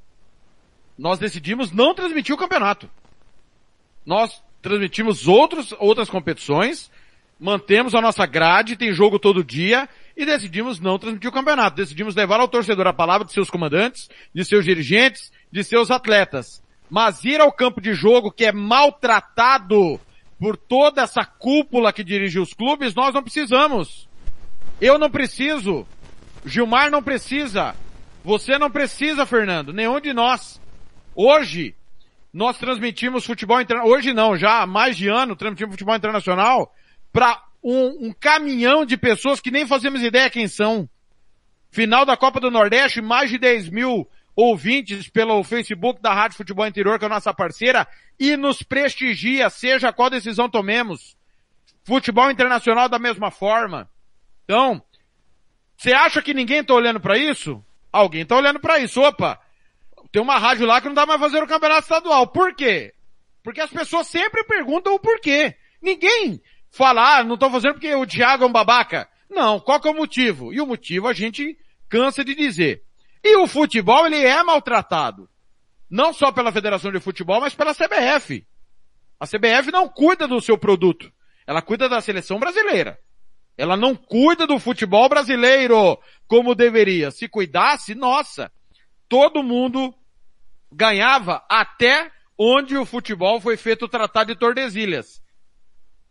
Nós decidimos não transmitir o campeonato. Nós transmitimos outros, outras competições, mantemos a nossa grade, tem jogo todo dia, e decidimos não transmitir o campeonato. Decidimos levar ao torcedor a palavra de seus comandantes, de seus dirigentes, de seus atletas. Mas ir ao campo de jogo que é maltratado por toda essa cúpula que dirige os clubes, nós não precisamos. Eu não preciso. Gilmar não precisa. Você não precisa, Fernando. Nenhum de nós. Hoje, nós transmitimos futebol internacional. Hoje não, já há mais de ano transmitimos futebol internacional para um, um caminhão de pessoas que nem fazemos ideia quem são. Final da Copa do Nordeste, mais de 10 mil ouvintes pelo Facebook da Rádio Futebol Interior, que é a nossa parceira, e nos prestigia, seja qual decisão tomemos. Futebol internacional da mesma forma. Então, você acha que ninguém está olhando para isso? Alguém está olhando para isso. Opa, tem uma rádio lá que não dá mais fazer o campeonato estadual. Por quê? Porque as pessoas sempre perguntam o porquê. Ninguém fala, ah, não estou fazendo porque o Thiago é um babaca. Não, qual que é o motivo? E o motivo a gente cansa de dizer. E o futebol, ele é maltratado. Não só pela Federação de Futebol, mas pela CBF. A CBF não cuida do seu produto. Ela cuida da seleção brasileira. Ela não cuida do futebol brasileiro como deveria. Se cuidasse, nossa, todo mundo ganhava até onde o futebol foi feito tratar de Tordesilhas.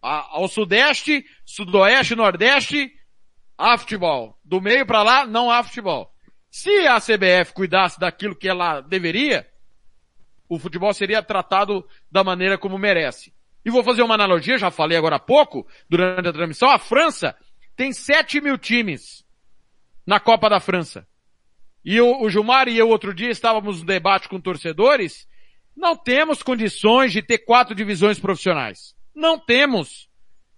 Ao sudeste, sudoeste, nordeste, há futebol. Do meio para lá, não há futebol. Se a CBF cuidasse daquilo que ela deveria, o futebol seria tratado da maneira como merece. E vou fazer uma analogia, já falei agora há pouco, durante a transmissão, a França tem 7 mil times na Copa da França. E o, o Gilmar e eu outro dia estávamos no debate com torcedores, não temos condições de ter quatro divisões profissionais. Não temos.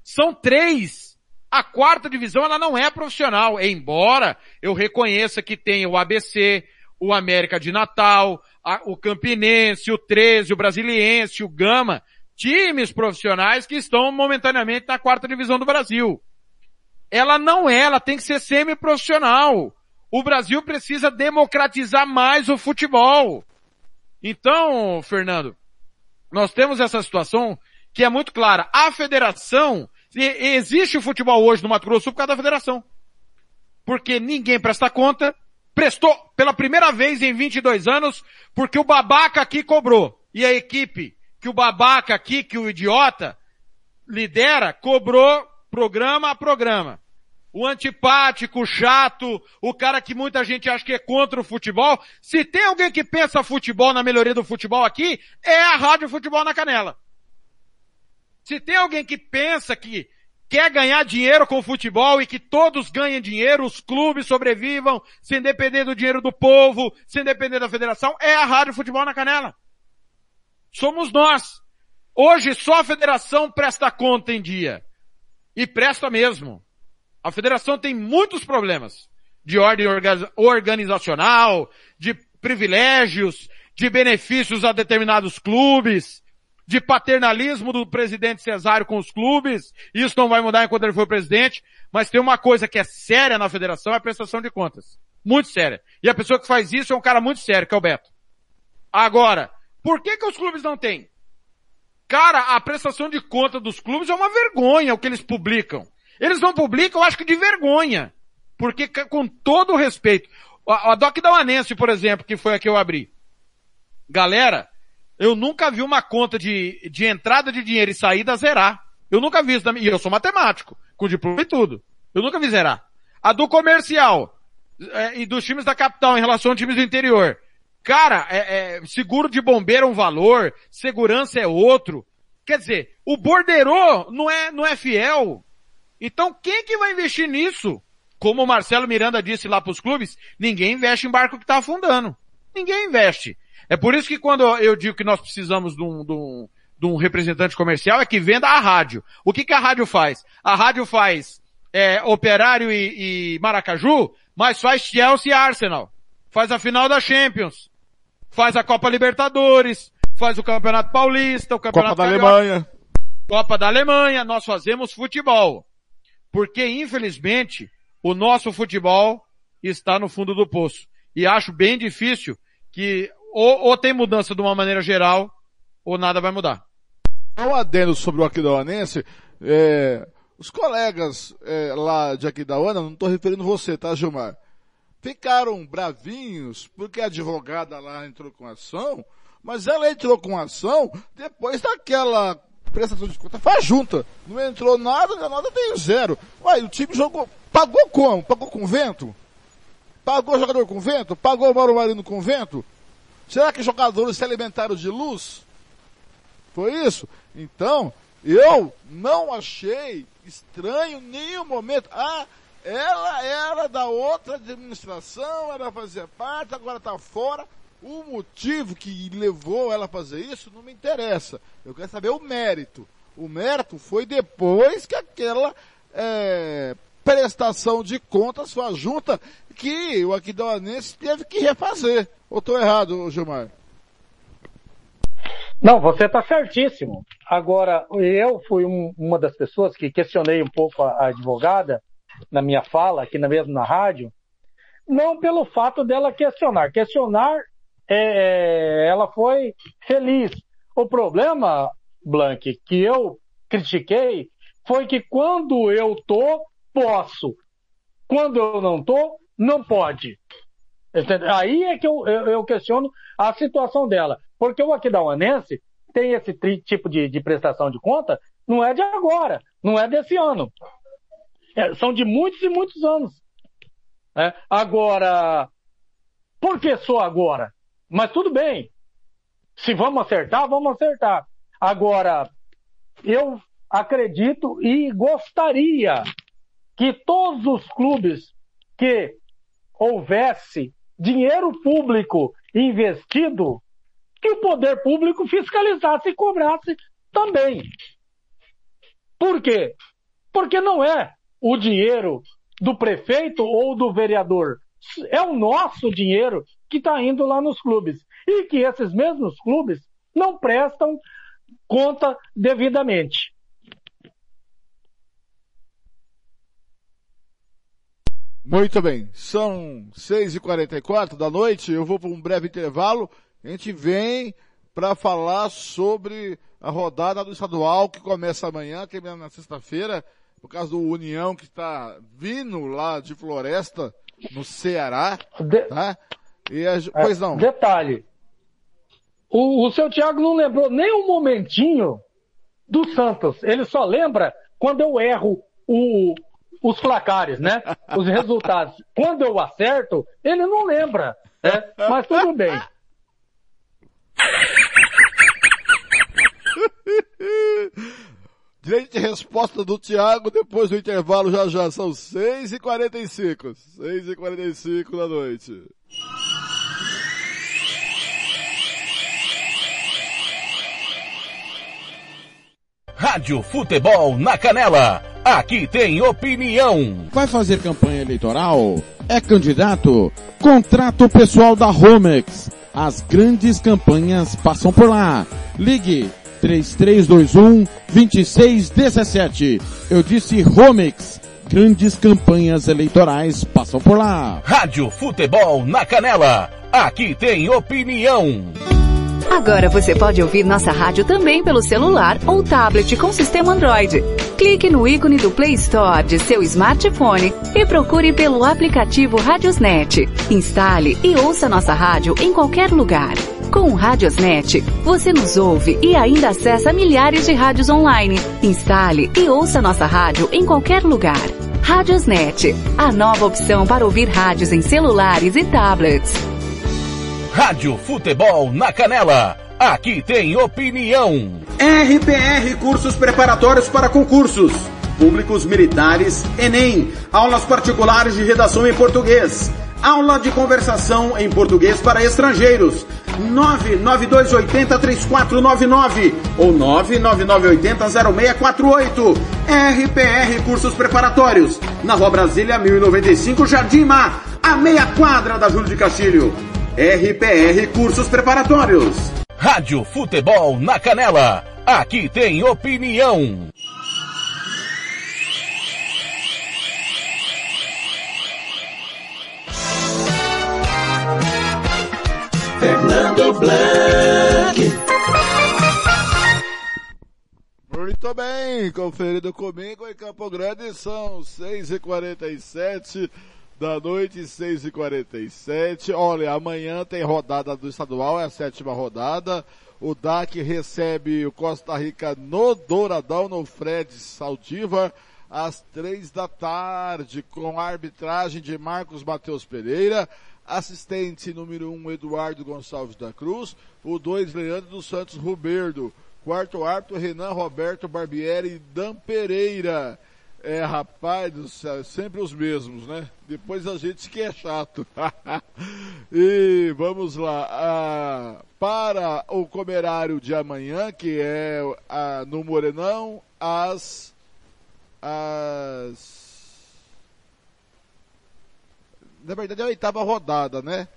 São três. A quarta divisão ela não é profissional, embora eu reconheça que tem o ABC, o América de Natal, a, o Campinense, o 13, o Brasiliense, o Gama, times profissionais que estão momentaneamente na quarta divisão do Brasil. Ela não é, ela tem que ser semi-profissional. O Brasil precisa democratizar mais o futebol. Então, Fernando, nós temos essa situação que é muito clara. A federação existe o futebol hoje no Mato Grosso por causa da federação. Porque ninguém presta conta, prestou pela primeira vez em 22 anos, porque o babaca aqui cobrou. E a equipe que o babaca aqui, que o idiota lidera, cobrou programa a programa. O antipático, o chato, o cara que muita gente acha que é contra o futebol. Se tem alguém que pensa futebol na melhoria do futebol aqui, é a Rádio Futebol na Canela. Se tem alguém que pensa que quer ganhar dinheiro com o futebol e que todos ganhem dinheiro, os clubes sobrevivam, sem depender do dinheiro do povo, sem depender da federação, é a Rádio Futebol na Canela. Somos nós. Hoje só a federação presta conta em dia. E presta mesmo. A federação tem muitos problemas de ordem organizacional, de privilégios, de benefícios a determinados clubes, de paternalismo do presidente Cesário com os clubes. Isso não vai mudar enquanto ele for presidente. Mas tem uma coisa que é séria na federação, é a prestação de contas. Muito séria. E a pessoa que faz isso é um cara muito sério, que é o Beto. Agora, por que que os clubes não têm? Cara, a prestação de conta dos clubes é uma vergonha o que eles publicam. Eles não publicam, eu acho que de vergonha. Porque, com todo o respeito, a, a Doc Dawanense, por exemplo, que foi a que eu abri. Galera, eu nunca vi uma conta de, de entrada de dinheiro e saída zerar. Eu nunca vi isso. E eu sou matemático, com diploma e tudo. Eu nunca vi zerar. A do comercial é, e dos times da capital em relação aos times do interior. Cara, é, é, seguro de bombeiro é um valor, segurança é outro. Quer dizer, o borderô não é, não é fiel. Então quem que vai investir nisso? Como o Marcelo Miranda disse lá para os clubes, ninguém investe em barco que está afundando. Ninguém investe. É por isso que quando eu digo que nós precisamos de um, de um, de um representante comercial é que venda a rádio. O que, que a rádio faz? A rádio faz é, Operário e, e Maracaju, mas faz Chelsea e Arsenal. Faz a final da Champions. Faz a Copa Libertadores. Faz o Campeonato Paulista, o Campeonato Copa da Alemanha. Copa da Alemanha, nós fazemos futebol. Porque, infelizmente, o nosso futebol está no fundo do poço. E acho bem difícil que ou, ou tem mudança de uma maneira geral, ou nada vai mudar. Um adendo sobre o Aquidauanense, é, os colegas é, lá de Aquidauana, não estou referindo você, tá, Gilmar? Ficaram bravinhos porque a advogada lá entrou com ação, mas ela entrou com ação depois daquela prestação de conta faz junta. Não entrou nada, nada tem zero. Uai, o time jogou, pagou como? Pagou com vento? Pagou jogador com vento? Pagou o Mauro Marino com vento? Será que jogadores se alimentaram de luz? Foi isso? Então, eu não achei estranho nenhum momento. Ah, ela era da outra administração, ela fazia parte, agora está fora. O motivo que levou ela a fazer isso não me interessa. Eu quero saber o mérito. O mérito foi depois que aquela é, prestação de contas foi a junta que o Aquidauanense teve que refazer. Ou estou errado, Gilmar? Não, você está certíssimo. Agora, eu fui um, uma das pessoas que questionei um pouco a, a advogada na minha fala, aqui na mesma na rádio, não pelo fato dela questionar. Questionar é, ela foi feliz. O problema, Blank, que eu critiquei foi que quando eu tô, posso. Quando eu não tô, não pode. Entendeu? Aí é que eu, eu, eu, questiono a situação dela. Porque o Aquidauanense tem esse tipo de, de, prestação de conta, não é de agora, não é desse ano. É, são de muitos e muitos anos. É, agora, por que só agora? Mas tudo bem. Se vamos acertar, vamos acertar. Agora, eu acredito e gostaria que todos os clubes que houvesse dinheiro público investido, que o poder público fiscalizasse e cobrasse também. Por quê? Porque não é o dinheiro do prefeito ou do vereador. É o nosso dinheiro que está indo lá nos clubes. E que esses mesmos clubes não prestam conta devidamente. Muito bem, são 6h44 da noite, eu vou para um breve intervalo, a gente vem para falar sobre a rodada do estadual que começa amanhã, termina na sexta-feira, por causa do União que está vindo lá de Floresta, no Ceará, de... tá? E a... Pois não. Detalhe, o, o seu Thiago não lembrou nem um momentinho do Santos, ele só lembra quando eu erro o, os placares, né? Os resultados. Quando eu acerto, ele não lembra, né? Mas tudo bem. Direito de resposta do Thiago depois do intervalo já já. São 6h45. 6h45 da noite. Rádio Futebol na Canela. Aqui tem opinião. Vai fazer campanha eleitoral? É candidato? Contrato pessoal da Romex. As grandes campanhas passam por lá. Ligue 3321 2617. Eu disse Romex. Grandes campanhas eleitorais passam por lá. Rádio Futebol na Canela. Aqui tem opinião. Agora você pode ouvir nossa rádio também pelo celular ou tablet com sistema Android. Clique no ícone do Play Store de seu smartphone e procure pelo aplicativo Radiosnet. Instale e ouça nossa rádio em qualquer lugar. Com o Radiosnet, você nos ouve e ainda acessa milhares de rádios online. Instale e ouça nossa rádio em qualquer lugar. Radiosnet, a nova opção para ouvir rádios em celulares e tablets. Rádio Futebol na Canela. Aqui tem opinião. RPR Cursos Preparatórios para Concursos. Públicos Militares, Enem. Aulas particulares de redação em português. Aula de conversação em português para estrangeiros. 992803499 ou 999800648. RPR Cursos Preparatórios. Na Rua Brasília 1095, Jardim Mar. A meia quadra da Júlio de Castilho. RPR Cursos Preparatórios. Rádio Futebol na Canela. Aqui tem opinião. Fernando Blanc. Muito bem, conferido comigo em Campo Grande, são 6h47 da noite, 6h47. Olha, amanhã tem rodada do estadual, é a sétima rodada. O DAC recebe o Costa Rica no Douradão, no Fred Saldiva, às três da tarde, com a arbitragem de Marcos Mateus Pereira, assistente número um, Eduardo Gonçalves da Cruz, o dois, Leandro dos Santos Ruberdo, quarto árbitro, Renan Roberto Barbieri e Dan Pereira. É, rapaz do céu, sempre os mesmos, né? Depois a gente que é chato. e vamos lá. Ah, para o comerário de amanhã, que é ah, no Morenão, às. às. Na verdade é a oitava rodada, né?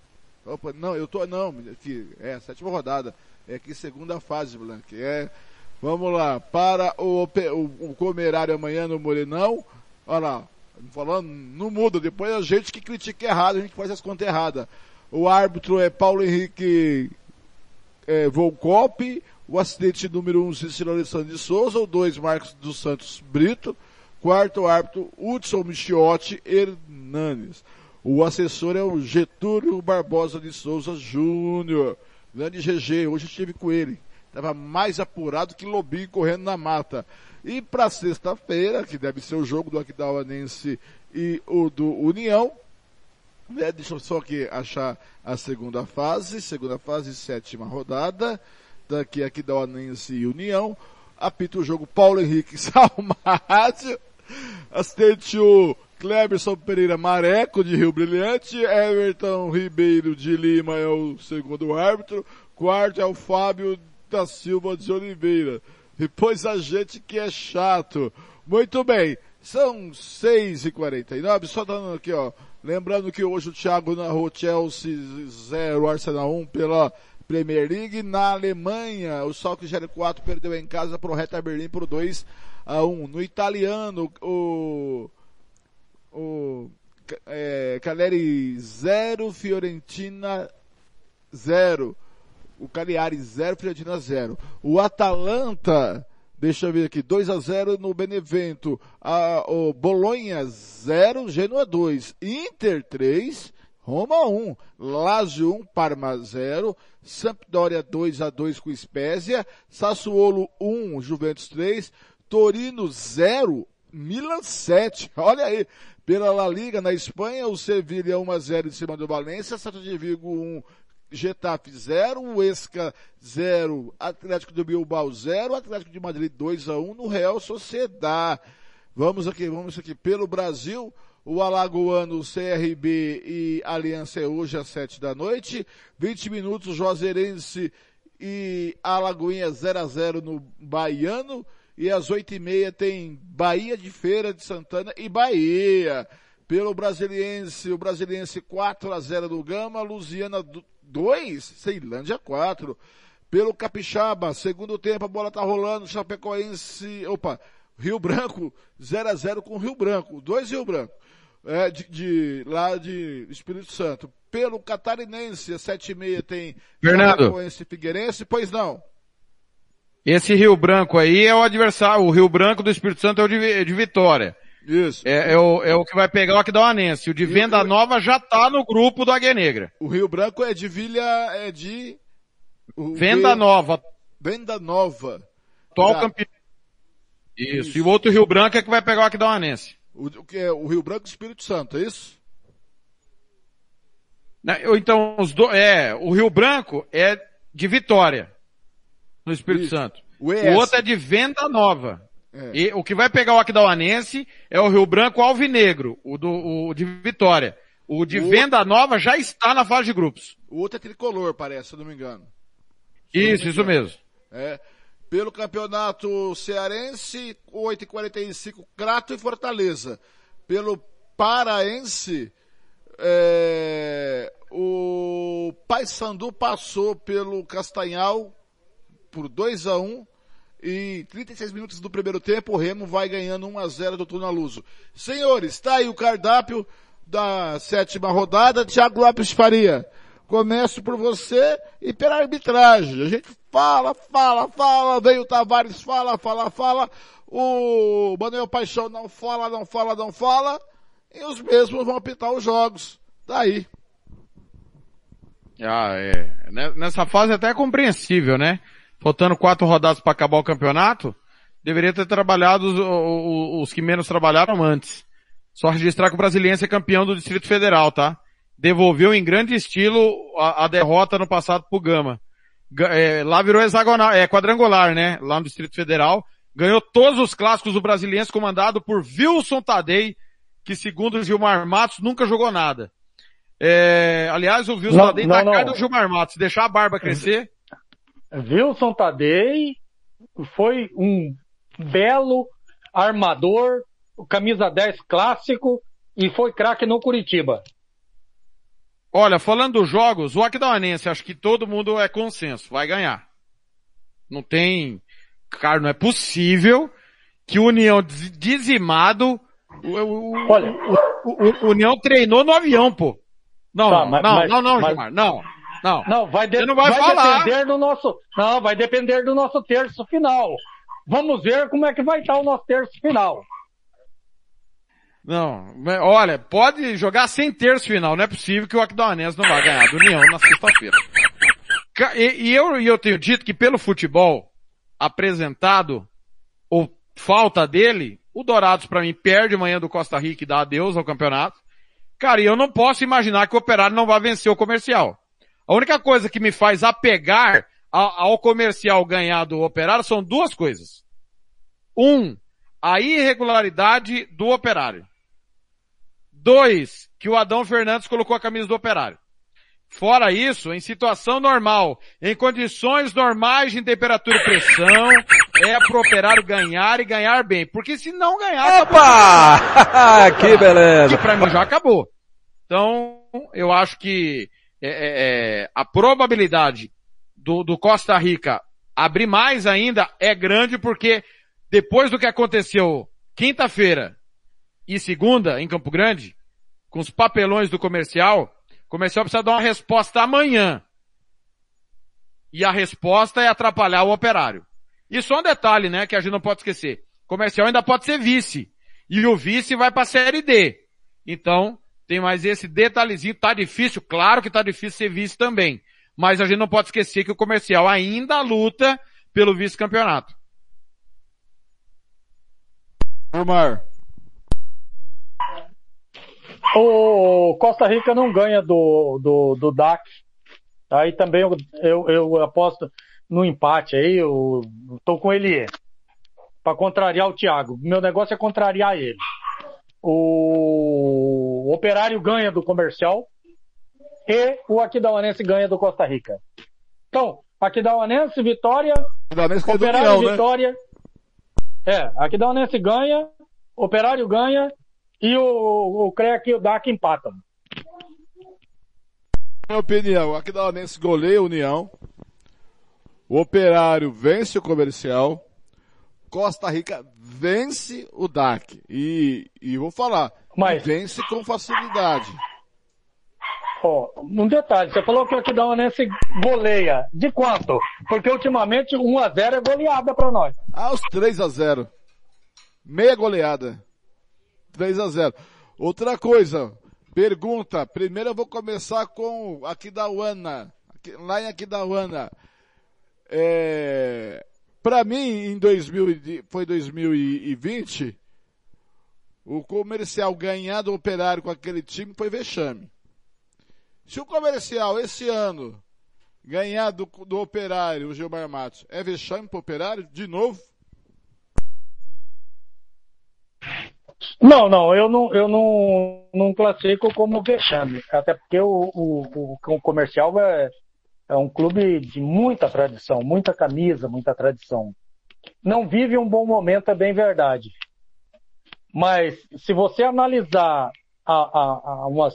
Opa, não, eu tô. Não, filho, é a sétima rodada. É aqui segunda fase, Blanque. É Vamos lá, para o, o, o comerário amanhã no Morenão. Olha lá, falando, não muda. Depois a gente que critica errado, a gente faz as contas erradas. O árbitro é Paulo Henrique é, Volcop, o assistente número 1, um, Cícero Alessandro de Souza, o 2, Marcos dos Santos Brito, quarto árbitro, Hudson Michiotti Hernanes. O assessor é o Getúlio Barbosa de Souza Júnior. Grande GG, hoje estive com ele. Estava mais apurado que Lobinho correndo na mata. E para sexta-feira, que deve ser o jogo do Aquidauanense e o do União, né, deixa eu só aqui achar a segunda fase, segunda fase, sétima rodada, daqui Aquidauanense e União, apita o jogo Paulo Henrique Salmácio, assistente o Cleberson Pereira Mareco, de Rio Brilhante, Everton Ribeiro de Lima é o segundo árbitro, quarto é o Fábio da Silva de Oliveira. Depois a gente que é chato. Muito bem, são 6h49, só dando aqui, ó. Lembrando que hoje o Thiago narrou Chelsea 0, Arsenal 1 pela Premier League. Na Alemanha, o Schalke 04 perdeu em casa para o Hertha Berlim por 2 a 1. No italiano, o, o é, Caleri 0, Fiorentina 0 o Cagliari 0, Fiorentina 0. O Atalanta, deixa eu ver aqui, 2 a 0 no Benevento. A, o Bolonha 0, Genoa 2. Inter 3, Roma 1. Lazio 1, Parma 0. Sampdoria 2 a 2 com Spezia. Sassuolo 1, Juventus 3. Torino 0, Milan 7. Olha aí. Pela La Liga, na Espanha, o Sevilha 1 a 0 em cima do Valência, Santa de Vigo 1, Getafe 0, Esca 0, Atlético do Bilbao 0, Atlético de Madrid 2 a 1 no Real Sociedad. Vamos aqui, vamos aqui pelo Brasil. O Alagoano, CRB e Aliança é hoje às 7 da noite. 20 minutos, Juazeirense e Alagoinha 0 a 0 no Baiano. E às 8 e meia tem Bahia de Feira de Santana e Bahia. Pelo Brasiliense, o Brasiliense 4 a 0 do Gama, Luziana 2, Ceilândia 4. Pelo Capixaba, segundo tempo, a bola tá rolando, Chapecoense, opa, Rio Branco, 0 a 0 com Rio Branco, dois Rio Branco, é, de, de, lá de Espírito Santo. Pelo Catarinense, 7 e meia tem Fernando. Chapecoense e Figueirense, pois não. Esse Rio Branco aí é o adversário, o Rio Branco do Espírito Santo é o de, de Vitória. Isso. É, é, o, é o que vai pegar o Aquidauanense. O de Venda Nova já tá no grupo do Águia Negra. O Rio Branco é de Vilha, é de... o Venda Nova. Venda Nova. Atual Já. campeão. Isso. E o outro Rio Branco é que vai pegar o Aquidauanense. O, que é o Rio Branco e Espírito Santo, é isso? Né, ou Então, os do, é, o Rio Branco é de Vitória, no Espírito Isso. Santo. O O, outro é de Venda Nova. É. E o que vai pegar o Aquidauanense é o Rio Branco Alvinegro, o, do, o de Vitória. O de O- Venda Nova já está na fase de grupos. O outro é tricolor, parece, se eu não me engano. Isso, isso mesmo. É. Pelo campeonato cearense, 8h45, Crato e Fortaleza. Pelo paraense, é, o Paysandu passou pelo Castanhal por 2 a 1 E 36 minutos do primeiro tempo, o Remo vai ganhando 1 a 0 do Tuna Luso. Senhores, tá aí o cardápio da sétima rodada. Thiago Lopes Faria. Começo por você e pela arbitragem. A gente fala, fala, fala, vem o Tavares, fala, fala, fala. O Manuel Paixão não fala, não fala, não fala. E os mesmos vão apitar os jogos. Daí. Ah, é. Nessa fase até é compreensível, né? Faltando quatro rodadas para acabar o campeonato, deveria ter trabalhado os, os- os que menos trabalharam antes. Só registrar que o Brasiliense é campeão do Distrito Federal, tá? Devolveu em grande estilo a, a derrota no passado pro Gama. Ga- é, lá virou hexagonal, é quadrangular, né? Lá no Distrito Federal. Ganhou todos os clássicos do Brasiliense comandado por Wilson Tadei, que segundo o Gilmar Matos nunca jogou nada. É, aliás, o Wilson Não, Tadei não, tá a cara não. do Gilmar Matos. Deixar a barba crescer, Wilson Tadei foi um belo armador, camisa 10 clássico e foi craque no Curitiba. Olha, falando dos jogos, o Aquidauanense, acho que todo mundo é consenso, vai ganhar. Não tem, cara, não é possível que o União dizimado, o, o- o- Olha, o, o União treinou no avião, pô. Não, Tá, não, mas- não, não, não, mas- Gilmar, não, não. Não, vai, de- não vai, vai depender do nosso, não, vai depender do nosso terço final. Vamos ver como é que vai estar o nosso terço final. Não, olha, pode jogar sem terço final, não é possível que o Aquidauanense não vai ganhar do União na sexta-feira. E, e eu, e eu tenho dito que pelo futebol apresentado, ou falta dele, o Dourados pra mim perde amanhã do Costa Rica e dá adeus ao campeonato. Cara, e eu não posso imaginar que o Operário não vai vencer o comercial. A única coisa que me faz apegar ao comercial ganhar do Operário são duas coisas. Um, a irregularidade do Operário. Dois, que o Adão Fernandes colocou a camisa do Operário. Fora isso, em situação normal, em condições normais de temperatura e pressão, é pro Operário ganhar e ganhar bem. Porque se não ganhar... Opa! que beleza! Que pra mim já acabou. Então, eu acho que é, é, é, a probabilidade do, do Costa Rica abrir mais ainda é grande porque depois do que aconteceu quinta-feira e segunda em Campo Grande, com os papelões do comercial, o comercial precisa dar uma resposta amanhã. E a resposta é atrapalhar o operário. E só um detalhe, né, que a gente não pode esquecer. O comercial ainda pode ser vice. E o vice vai para a série D. Então, tem mais esse detalhezinho. Tá difícil, claro que tá difícil ser vice também. Mas a gente não pode esquecer que o comercial ainda luta pelo vice-campeonato. Omar. O Costa Rica não ganha do, do, do DAC. Aí também eu, eu, eu aposto no empate aí, eu tô com ele para contrariar o Thiago. Meu negócio é contrariar ele. O Operário ganha do Comercial e o Aquidauanense ganha do Costa Rica. Então, Aquidauanense, vitória, Aquidauanense Operário, União, né? vitória. É, Aquidauanense ganha, Operário ganha e o, o CREC e o DAC empatam. Minha opinião, aqui da Onense goleia a União. O Operário vence o Comercial. Costa Rica vence o DAC. E, e vou falar, Mas- vence com facilidade. Ó, um detalhe, você falou que o Aquidauanense goleia. De quanto? Porque ultimamente 1x0 é goleada pra nós. Ah, os 3 a 0 Meia goleada. 3 a 0 Outra coisa, pergunta. Primeiro eu vou começar com Aquidauana. Aqui- Lá em Aquidauana. É, pra mim, em 2000, e de- foi 2020, o comercial ganhar do operário com aquele time foi vexame. Se o comercial esse ano ganhar do, do operário, o Gilmar Matos, é vexame pro operário? De novo? Não, não, eu não, eu não, não classifico como vexame. Até porque o, o, o, o comercial é, é um clube de muita tradição, muita camisa, muita tradição. Não vive um bom momento, é bem verdade. Mas se você analisar há, há, há umas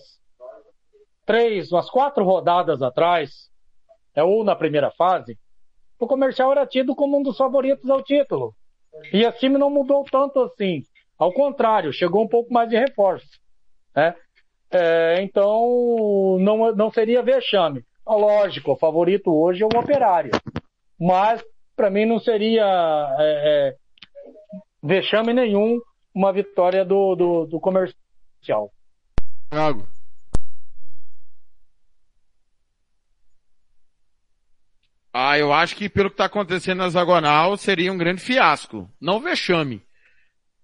três, umas quatro rodadas atrás, é, ou na primeira fase, o comercial era tido como um dos favoritos ao título. E esse time não mudou tanto assim. Ao contrário, chegou um pouco mais de reforço. Né? É, então, não, não seria vexame. Lógico, o favorito hoje é o Operário. Mas, para mim, não seria é, é, vexame nenhum uma vitória do, do, do comercial. Thiago. Ah, eu acho que pelo que está acontecendo na Zagonal seria um grande fiasco. Não vexame.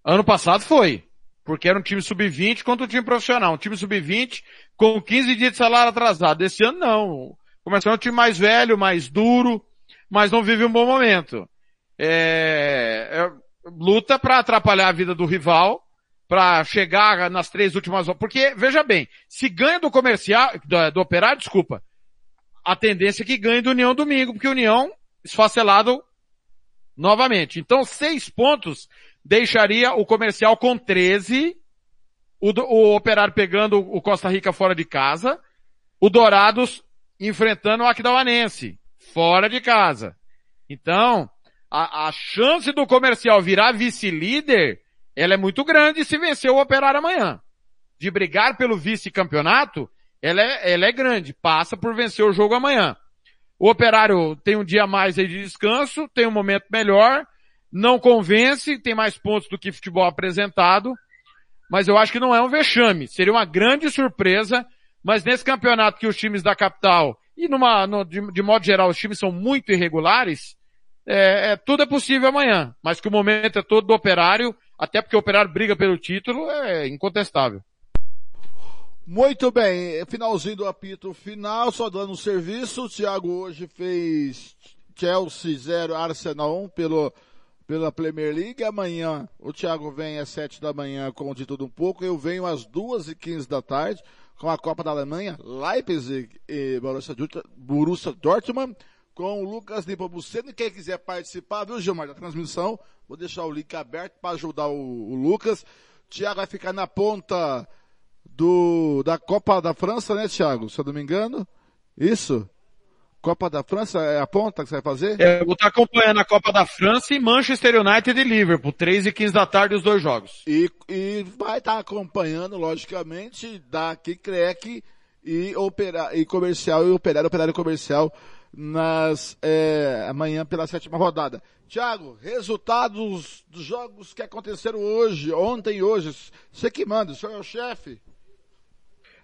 Ano passado foi. Porque era um time sub-20 contra um time profissional. Um time sub-20 com 15 dias de salário atrasado. Esse ano não. Começou um time mais velho, mais duro, mas não vive um bom momento. É, é, luta para atrapalhar a vida do rival, para chegar nas três últimas Porque, veja bem, se ganha do comercial, do, do operário, desculpa, a tendência é que ganhe do União domingo, porque o União esfacelado novamente. Então, seis pontos deixaria o comercial com 13, o, o Operário pegando o Costa Rica fora de casa, o Dourados enfrentando o Aquidauanense, fora de casa. Então, a, a chance do comercial virar vice-líder, ela é muito grande se vencer o Operário amanhã. De brigar pelo vice-campeonato, ela é, ela é grande, passa por vencer o jogo amanhã. O Operário tem um dia mais aí de descanso, tem um momento melhor, não convence, tem mais pontos do que futebol apresentado, mas eu acho que não é um vexame. Seria uma grande surpresa, mas nesse campeonato que os times da capital, e numa, no, de, de, modo geral, os times são muito irregulares, é, é, tudo é possível amanhã. Mas que o momento é todo do operário, até porque o operário briga pelo título, é incontestável. Muito bem, finalzinho do apito final, só dando um serviço. O Thiago hoje fez Chelsea 0, Arsenal 1 pelo, pela Premier League. Amanhã o Thiago vem às 7 da manhã com de tudo um pouco. Eu venho às 2 e 15 da tarde com a Copa da Alemanha, Leipzig e Borussia, Dortmund com o Lucas Nepomuceno. Quem quiser participar, viu, Gilmar, da transmissão, vou deixar o link aberto para ajudar o, o Lucas. O Thiago vai ficar na ponta do, da Copa da França, né, Thiago? Se eu não me engano. Isso? Copa da França é a ponta que você vai fazer? É, eu vou estar acompanhando a Copa da França e Manchester United e Liverpool, 3 e 15 da tarde os dois jogos. E, e vai estar acompanhando, logicamente, daqui Crec e, opera, e comercial e operário, operário comercial nas, é, amanhã pela sétima rodada. Tiago, resultados dos jogos que aconteceram hoje, ontem e hoje. Você que manda, o senhor é o chefe.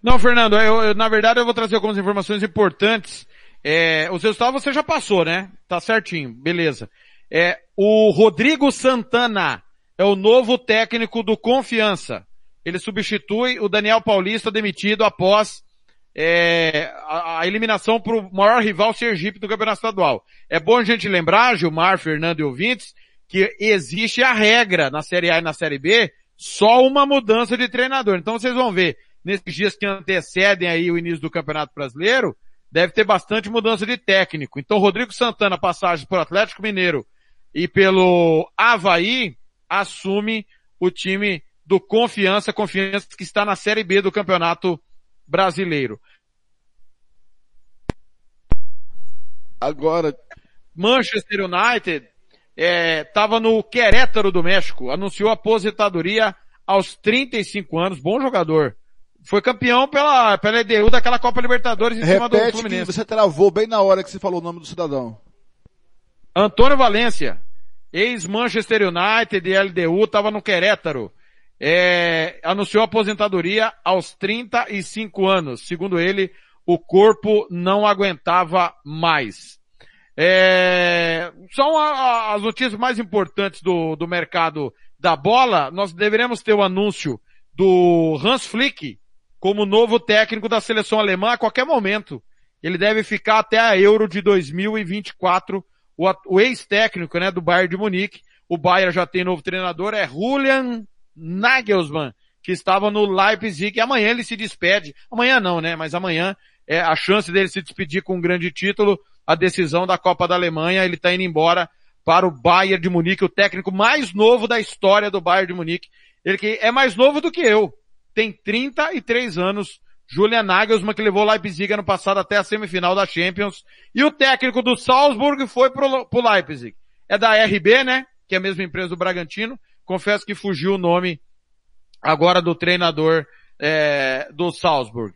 Não, Fernando, eu, eu, na verdade eu vou trazer algumas informações importantes. É, os resultados você já passou, né? Tá certinho, beleza. É, o Rodrigo Santana é o novo técnico do Confiança. Ele substitui o Daniel Paulista demitido após é, a, a, eliminação para o maior rival Sergipe do Campeonato Estadual. É bom a gente lembrar, Gilmar, Fernando e ouvintes, que existe a regra na Série A e na Série B, só uma mudança de treinador. Então vocês vão ver, nesses dias que antecedem aí o início do Campeonato Brasileiro, deve ter bastante mudança de técnico. Então, Rodrigo Santana, passagem por Atlético Mineiro e pelo Havaí, assume o time do Confiança, Confiança que está na Série B do Campeonato Brasileiro. Agora, Manchester United estava é, no Querétaro do México, anunciou aposentadoria aos 35 anos, bom jogador. Foi campeão pela, pela EDU daquela Copa Libertadores em Repete cima do Fluminense. Você travou bem na hora que você falou o nome do cidadão. Antônio Valência, ex-Manchester United e LDU, estava no Querétaro. É, anunciou aposentadoria aos 35 anos. Segundo ele, o corpo não aguentava mais. É, são a, a, as notícias mais importantes do, do mercado da bola. Nós deveremos ter o anúncio do Hans Flick, como novo técnico da seleção alemã a qualquer momento. Ele deve ficar até a Euro de 2024. O, o ex-técnico, né, do Bayern de Munique. O Bayern já tem novo treinador, é Julian Nagelsmann, que estava no Leipzig. E amanhã ele se despede. Amanhã não, né? Mas amanhã é a chance dele se despedir com um grande título. A decisão da Copa da Alemanha. Ele está indo embora para o Bayern de Munique, o técnico mais novo da história do Bayern de Munique. Ele que é mais novo do que eu tem 33 anos Julian Nagelsmann, que levou o Leipzig ano passado até a semifinal da Champions. E o técnico do Salzburg foi pro, pro Leipzig. É da RB, né? Que é a mesma empresa do Bragantino. Confesso que fugiu o nome agora do treinador é, do Salzburg.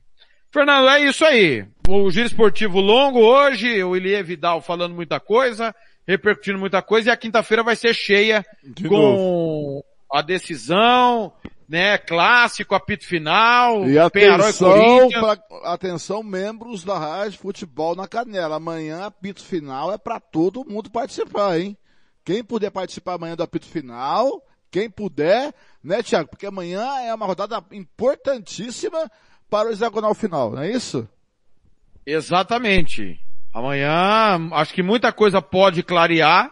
Fernando, é isso aí. O giro esportivo longo hoje, o Ilie Vidal falando muita coisa, repercutindo muita coisa, e a quinta-feira vai ser cheia De com novo. a decisão, né, clássico, apito final, E e atenção, Corinthians. pra- atenção, membros da Rádio Futebol na Canela. Amanhã, apito final é para todo mundo participar, hein? Quem puder participar amanhã do apito final, quem puder, né, Thiago? Porque amanhã é uma rodada importantíssima para o hexagonal final, não é isso? Exatamente. Amanhã, acho que muita coisa pode clarear,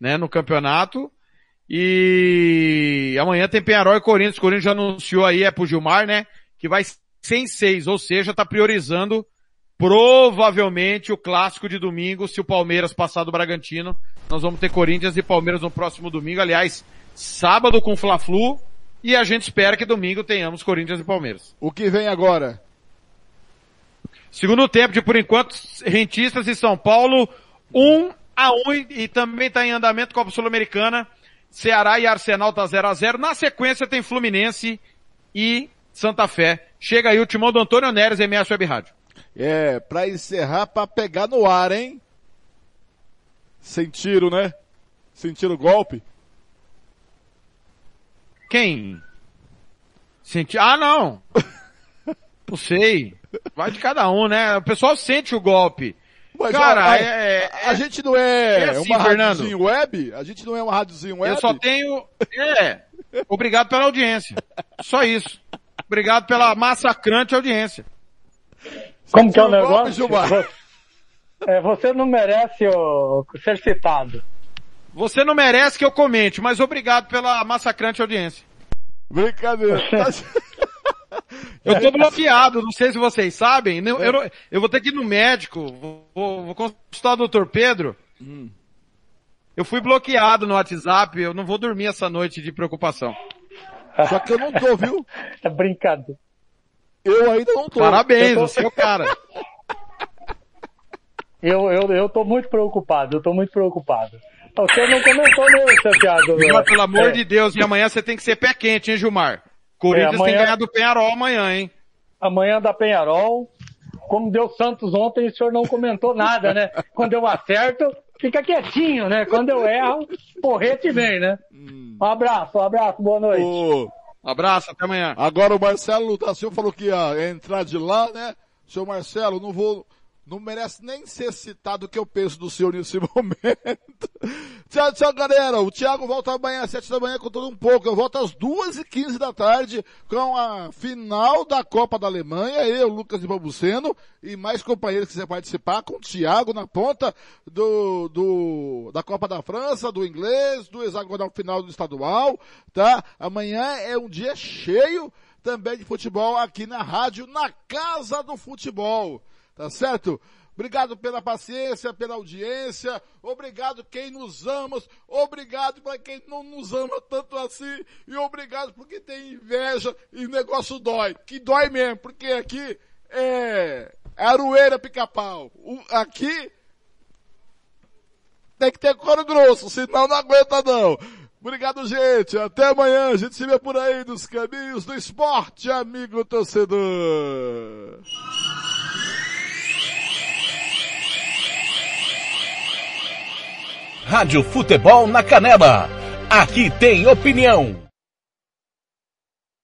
né, no campeonato. E amanhã tem Penharol e Corinthians. O Corinthians já anunciou aí, é pro Gilmar, né, que vai sem seis, ou seja, tá priorizando provavelmente o clássico de domingo, se o Palmeiras passar do Bragantino. Nós vamos ter Corinthians e Palmeiras no próximo domingo. Aliás, sábado com Fla-Flu. E a gente espera que domingo tenhamos Corinthians e Palmeiras. O que vem agora? Segundo tempo de, por enquanto, Rentistas e São Paulo, 1 a 1 e também está em andamento Copa Sul-Americana. Ceará e Arsenal tá 0 a 0 Na sequência tem Fluminense e Santa Fé. Chega aí o timão do Antônio Neres, MS Web Rádio. É, pra encerrar, pra pegar no ar, hein? Sentiram, né? Sentiram o golpe? Quem? Senti... Ah, não. Não sei. Vai de cada um, né? O pessoal sente o golpe. Mas, Cara, ó, a, é, a, a gente não é, é assim, uma Fernando. rádiozinho web? A gente não é uma rádiozinho web? Eu só tenho. É. Obrigado pela audiência. Só isso. Obrigado pela massacrante audiência. Como que é o o negócio? Gilmar? Vo- é, você não merece ô, ser citado. Você não merece que eu comente, mas obrigado pela massacrante audiência. Brincadeira. Eu tô bloqueado, não sei se vocês sabem. não- Eu, não- eu vou ter que ir no médico, vou, vou- consultar o doutor Pedro. Hum. Eu fui bloqueado no WhatsApp, eu não vou dormir essa noite de preocupação. Só que eu não tô, viu? É brincadeira. Eu ainda não tô. Parabéns, Eu tô- você é o cara. Eu, eu, eu tô muito preocupado, eu tô muito preocupado. Você não comentou seu Thiago. Mas, pelo amor É, de Deus, e amanhã você tem que ser pé quente, hein, Gilmar? Corinthians É, amanhã- tem que ganhar do Penharol amanhã, hein? Amanhã da Penharol. Como deu Santos ontem, o senhor não comentou nada, né? Quando eu acerto, fica quietinho, né? Quando eu erro, porrete vem, né? Um abraço, um abraço, boa noite. Ô, Abraço, até amanhã. Agora o Marcelo da Silva falou que ia entrar de lá, né? Seu Marcelo, não vou, não merece nem ser citado o que eu penso do senhor nesse momento. tchau, tchau, galera. O Thiago volta amanhã às sete da manhã com todo um pouco. Eu volto às duas e quinze da tarde com a final da Copa da Alemanha. Eu, Lucas de Babuceno e mais companheiros que quiser participar com o Thiago na ponta do, do, da Copa da França, do inglês, do hexagonal final do estadual, tá? Amanhã é um dia cheio também de futebol aqui na rádio, na Casa do Futebol, tá certo? Obrigado pela paciência, pela audiência, obrigado quem nos ama, obrigado para quem não nos ama tanto assim, e obrigado porque tem inveja e o negócio dói, que dói mesmo, porque aqui é, é aroeira pica-pau. Aqui tem que ter couro grosso, senão não aguenta não. Obrigado, gente. Até amanhã. A gente se vê por aí nos caminhos do esporte, amigo torcedor. Rádio Futebol na Canela. Aqui tem opinião.